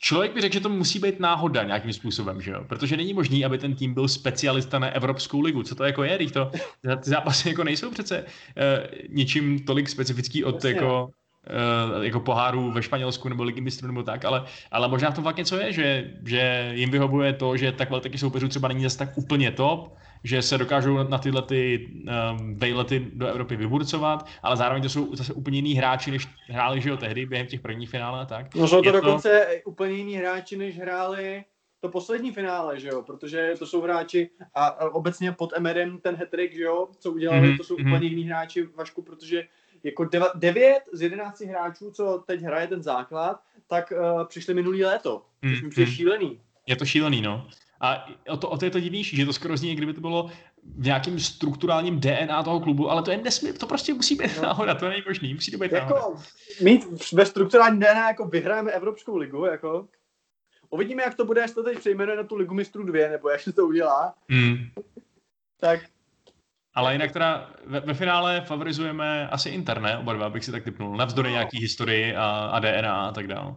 Člověk by řekl, že to musí být náhoda nějakým způsobem, že jo? Protože není možný, aby ten tým byl specialista na Evropskou ligu. Co to jako je, když to ty zápasy jako nejsou přece uh, ničím tolik specifický od Jasně. jako uh, jako pohárů ve Španělsku nebo ligy mistrů nebo tak, ale, ale možná to fakt něco je, že, že jim vyhovuje to, že takhle taky soupeřů třeba není zase tak úplně top, že se dokážou na tyhle ty um, vejlety do Evropy vyburcovat, ale zároveň to jsou zase úplně jiný hráči, než hráli že jo, tehdy během těch prvních finále a tak. No jsou to je dokonce to... úplně jiný hráči, než hráli to poslední finále, že jo, protože to jsou hráči a, obecně pod Emerem ten hetrik, že jo, co udělali, mm-hmm. to jsou mm-hmm. úplně jiný hráči, Vašku, protože jako 9 z 11 hráčů, co teď hraje ten základ, tak uh, přišli minulý léto, což mm, mi přijde mm. šílený. Je to šílený, no. A o to, o to je to divnější, že to skoro zní, kdyby to bylo v nějakým strukturálním DNA toho klubu, ale to je nesmí, to prostě musí být no. náhoda, to není možný, musí to být jako, náhoda. Mít ve strukturálním DNA jako vyhráme Evropskou ligu, jako uvidíme, jak to bude, jestli to teď přejmenuje na tu ligu mistrů 2, nebo jak se to udělá. Mm. tak ale jinak teda ve, ve finále favorizujeme asi Inter, ne? Oba dva, bych si tak typnul. Navzdory no. nějaký historii a, a DNA a tak dále.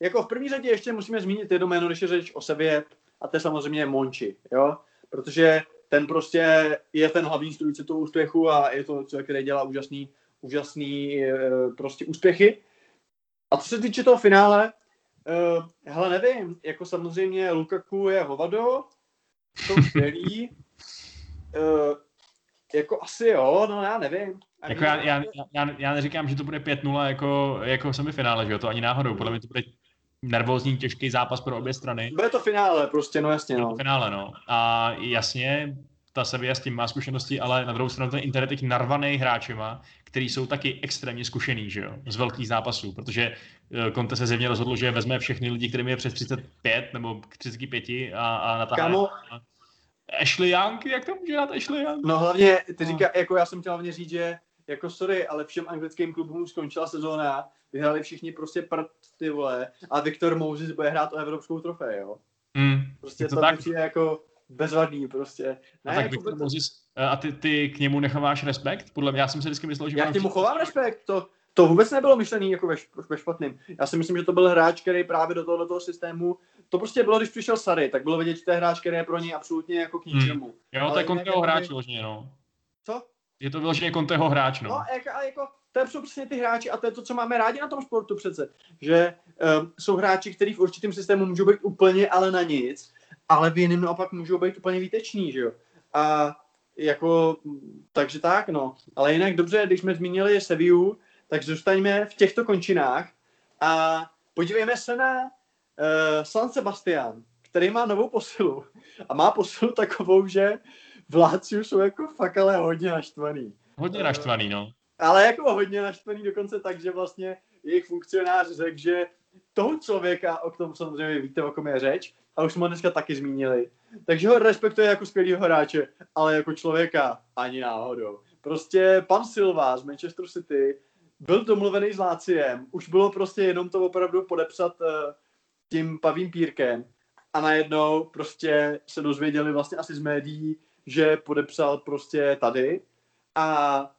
Jako v první řadě ještě musíme zmínit jedno jméno, když je řeč o Sevě, a to je samozřejmě Monči, jo? Protože ten prostě je ten hlavní strůjce toho úspěchu a je to člověk, který dělá úžasný, úžasný e, prostě úspěchy. A co se týče toho finále, uh, hele, nevím, jako samozřejmě Lukaku je hovado, to skvělý, uh, jako asi jo, no já nevím. Jako já, já, já, já, neříkám, že to bude 5-0 jako, jako semifinále, že jo, to ani náhodou, podle mě to bude nervózní, těžký zápas pro obě strany. Bude to finále prostě, no jasně, no. to finále, no. A jasně, ta Sevilla s tím má zkušenosti, ale na druhou stranu ten internet je narvaný hráčema, který jsou taky extrémně zkušený, že jo, z velkých zápasů, protože eh, Conte se zevně rozhodl, že vezme všechny lidi, kterým je přes 35 nebo k 35 a, a natáhne. Kámo, Ashley Young, jak to může dát Ashley Young? No hlavně, ty No. říká, jako já jsem chtěl hlavně říct, že jako sorry, ale všem anglickým klubům skončila sezóna, vyhráli všichni prostě prd, ty vole, a Viktor Moses bude hrát o evropskou trofej, jo. Hmm. Prostě Je to to, tak? přijde jako bezvadný prostě. A Ne, tak jako Victor to- Moses, eh, a ty, ty k němu nechováš respekt? Podle mě, já jsem si vždycky myslel, že... já k němu chovám respekt, to, to vůbec nebylo myšlený jako ve, ve špatným. Já si myslím, že to byl hráč, který právě do tohoto systému, to prostě bylo, když přišel Sary, tak bylo vidět, že to je hráč, který je pro něj absolutně jako k Hmm. ničemu. Jo, Ale to je Conteho jakoby- hráč vyloženě, no. Co? Je to vyloženě Conteho hráč, no. No, jako, ale jako, to jsou přesně ty hráči a to je to, co máme rádi na tom sportu přece, že um, jsou hráči, kteří v určitém systému můžou být úplně ale na nic, ale v jiném naopak můžou být úplně výteční, že jo. A jako, takže tak, no. Ale jinak dobře, když jsme zmínili Sevillu, tak zůstaňme v těchto končinách a podívejme se na uh, San Sebastian, který má novou posilu. A má posilu takovou, že v Láciu jsou jako fakt ale hodně naštvaný Hodně naštvaný, no. ale jako hodně naštvaný dokonce tak, že vlastně jejich funkcionář řekl, že toho člověka, o tom samozřejmě víte, o kom je řeč, a už jsme ho dneska taky zmínili, takže ho respektuje jako skvělýho hráče, ale jako člověka ani náhodou. Prostě pan Silva z Manchester City byl domluvený s Láciem, už bylo prostě jenom to opravdu podepsat uh, tím pavým pírkem. A najednou prostě se dozvěděli vlastně asi z médií, že podepsal prostě tady. A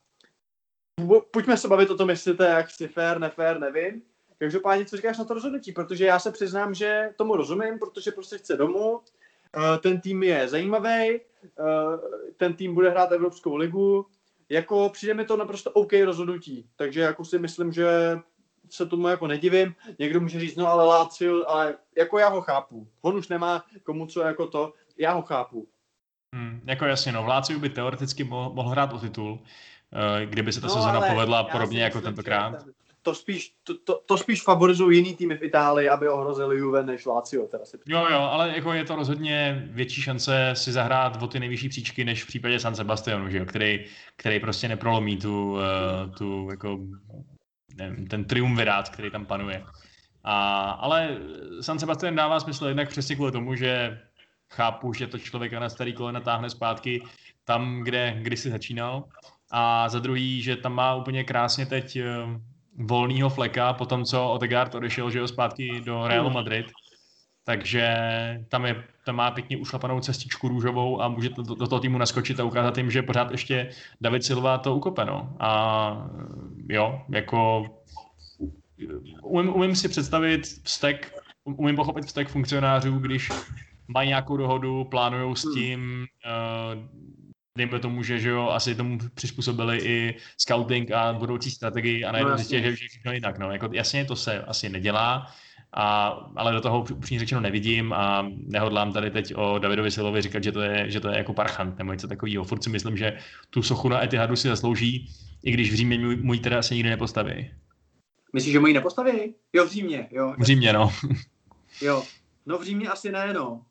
pojďme se bavit o tom, jestli to je jaksi fair, nefér, nevím. Každopádně, co říkáš na to rozhodnutí? Protože já se přiznám, že tomu rozumím, protože prostě chce domů, Eh, ten tým je zajímavý, ten tým bude hrát Evropskou ligu, jako přijde mi to naprosto OK rozhodnutí, takže jako si myslím, že se tomu jako nedivím. Někdo může říct, no ale Lácil, ale jako já ho chápu. On už nemá komu co jako to, já ho chápu. Hmm, jako jasně, no, v Láciu by teoreticky mohl, mohl hrát o titul, eh, kdyby se ta No, sezona povedla podobně jako tentokrát. ten- To spíš, to, to, to spíš favorizují jiný týmy v Itálii, aby ohrozili Juve než Lazio. Teda si Jo, jo, ale jako je to rozhodně větší šance si zahrát o ty nejvyšší příčky, než v případě San Sebastianu, že jo, který, který prostě neprolomí tu, uh, tu jako, nevím, ten triumvirát, který tam panuje. A, ale San Sebastian dává smysl jednak přesně kvůli tomu, že chápu, že to člověka na starý kolena táhne zpátky tam, kde kdysi začínal. A za druhý, že tam má úplně krásně teď volnýho fleka po tom, co Odegaard odešel, že jo, zpátky do Realu Madrid. Takže tam, je, tam má pěkně ušlapanou cestičku růžovou a může to, do, do toho týmu naskočit a ukázat jim, že pořád ještě David Silva to ukope. No. A jo, jako umím, umím si představit vztek, umím pochopit vztek funkcionářů, když mají nějakou dohodu, plánují s tím, uh, dejme tomu, že, že jo, asi tomu přizpůsobili i scouting a budoucí strategii a najednou No, zjistí, že je všechno jinak. No. Jako, jasně, to se asi nedělá, a, ale do toho upřímně řečeno nevidím a nehodlám tady teď o Davidovi Silovi říkat, že to je, že to je jako parchant nebo něco takového. Furt si myslím, že tu sochu na Etihadu si zaslouží, i když v Římě můj, můj teda asi nikdy nepostaví. Myslíš, že mu ji nepostaví? Jo, v Římě, jo. V Římě, no. [LAUGHS] Jo, no v Římě asi ne, no.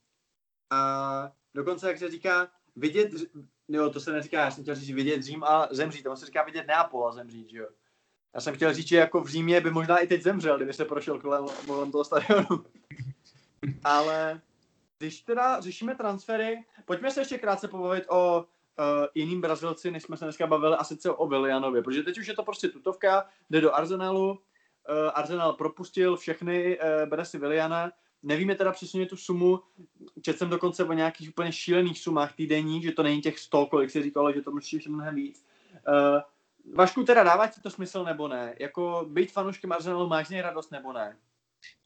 A dokonce, jak se říká, vidět, jo, to se neříká, já jsem chtěl říct vidět Řím a zemřít, to se říká vidět Neapol a zemřít, že jo. Já jsem chtěl říct, že jako v Římě by možná i teď zemřel, kdyby se prošel kolem, kolem toho stadionu. [LAUGHS] Ale když teda řešíme transfery, pojďme se ještě krátce pobavit o uh, jiným Brazilci, než jsme se dneska bavili, a sice o Willianovi, protože teď už je to prostě tutovka, jde do Arsenalu, uh, Arsenal propustil všechny, uh, bere si Williana, nevíme teda přesně tu sumu, četl jsem dokonce o nějakých úplně šílených sumách týdenní, že to není těch 100, kolik se říkalo, že to ještě mnohem víc. Uh, Vašku, teda dává ti to smysl nebo ne? Jako být fanouškem Arsenalu máš něj radost nebo ne?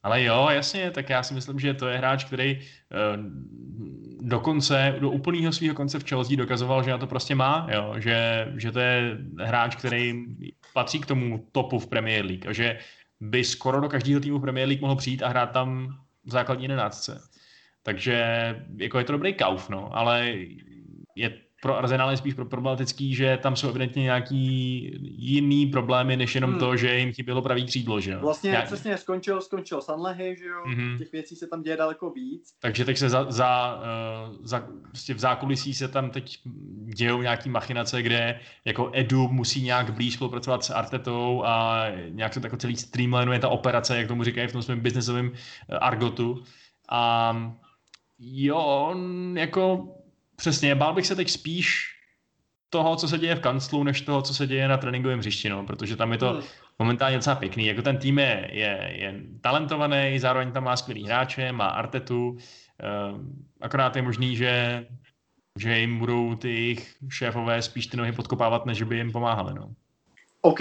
Ale jo, jasně, tak já si myslím, že to je hráč, který uh, do konce, do úplného svého konce v Chelsea dokazoval, že na to prostě má, jo, že, že to je hráč, který patří k tomu topu v Premier League a že by skoro do každého týmu v Premier League mohl přijít a hrát tam v základní jedenáctce. Takže jako je to dobrý kauf, no, ale je pro Arsenal je spíš pro problematický, že tam jsou evidentně nějaký jiný problémy, než jenom Hmm. to, že jim chybělo pravý křídlo, že jo. Vlastně Já- přesně skončil, skončil Sanlehy, že jo, Mhm. těch věcí se tam děje daleko víc. Takže teď se za, za, uh, za prostě v zákulisí se tam teď dějou nějaký machinace, kde jako Edu musí nějak blíž spolupracovat s Artetou a nějak se tako celý streamlinuje ta operace, jak tomu říkají v tom svém biznesovém eh, argotu. A jo, jako přesně, bál bych se teď spíš toho, co se děje v kanclu, než toho, co se děje na tréninkovém hřišti, no, protože tam je to Hmm. momentálně docela pěkný. Jako ten tým je, je, je talentovaný, zároveň tam má skvělý hráče, má Artetu, eh, akorát je možný, že, že jim budou ty jejich šéfové spíš ty nohy podkopávat, než by jim pomáhali. No. OK,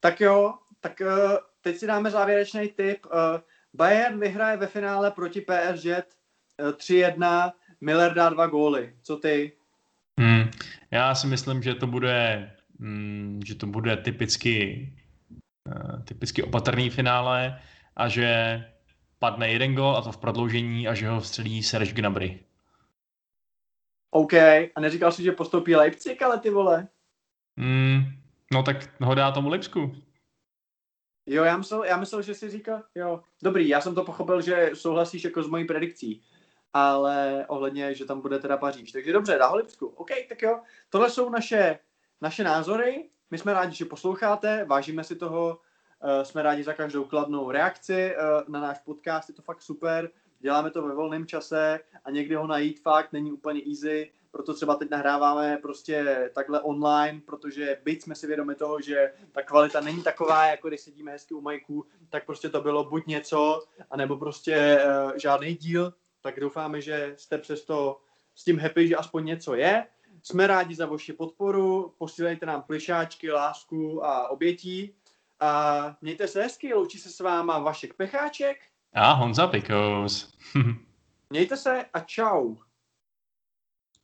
tak jo, tak uh, teď si dáme závěrečný tip. Uh, Bayern vyhraje ve finále proti PSG uh, 3-1, Miller dá dva góly. Co ty? Hmm. Já si myslím, že to bude, mm, že to bude typicky, uh, typicky opatrný finále a že padne jeden gol a to v prodloužení a že ho vstřelí Serge Gnabry. OK, a neříkal jsi, že postoupí Leipzig, ale ty vole. Hmm. No tak ho dá tomu Lipsku. Jo, já myslel, já myslel, že jsi říkal, jo. Dobrý, já jsem to pochopil, že souhlasíš jako s mojí predikcí. Ale ohledně, že tam bude teda Paříž. Takže dobře, dá ho Lipsku. OK, tak jo. Tohle jsou naše, naše názory. My jsme rádi, že posloucháte, vážíme si toho, uh, jsme rádi za každou kladnou reakci uh, na náš podcast, je to fakt super. Děláme to ve volném čase a někdy ho najít fakt není úplně easy, proto třeba teď nahráváme prostě takhle online, protože byť jsme si vědomi toho, že ta kvalita není taková, jako když sedíme hezky u majků, tak prostě to bylo buď něco, anebo prostě uh, žádný díl, tak doufáme, že jste přesto s tím happy, že aspoň něco je. Jsme rádi za vaši podporu, posílejte nám plišáčky, lásku a obětí. A mějte se hezky, loučí se s váma Vašek Pecháček. A Honza Pikos. [LAUGHS] Mějte se a čau.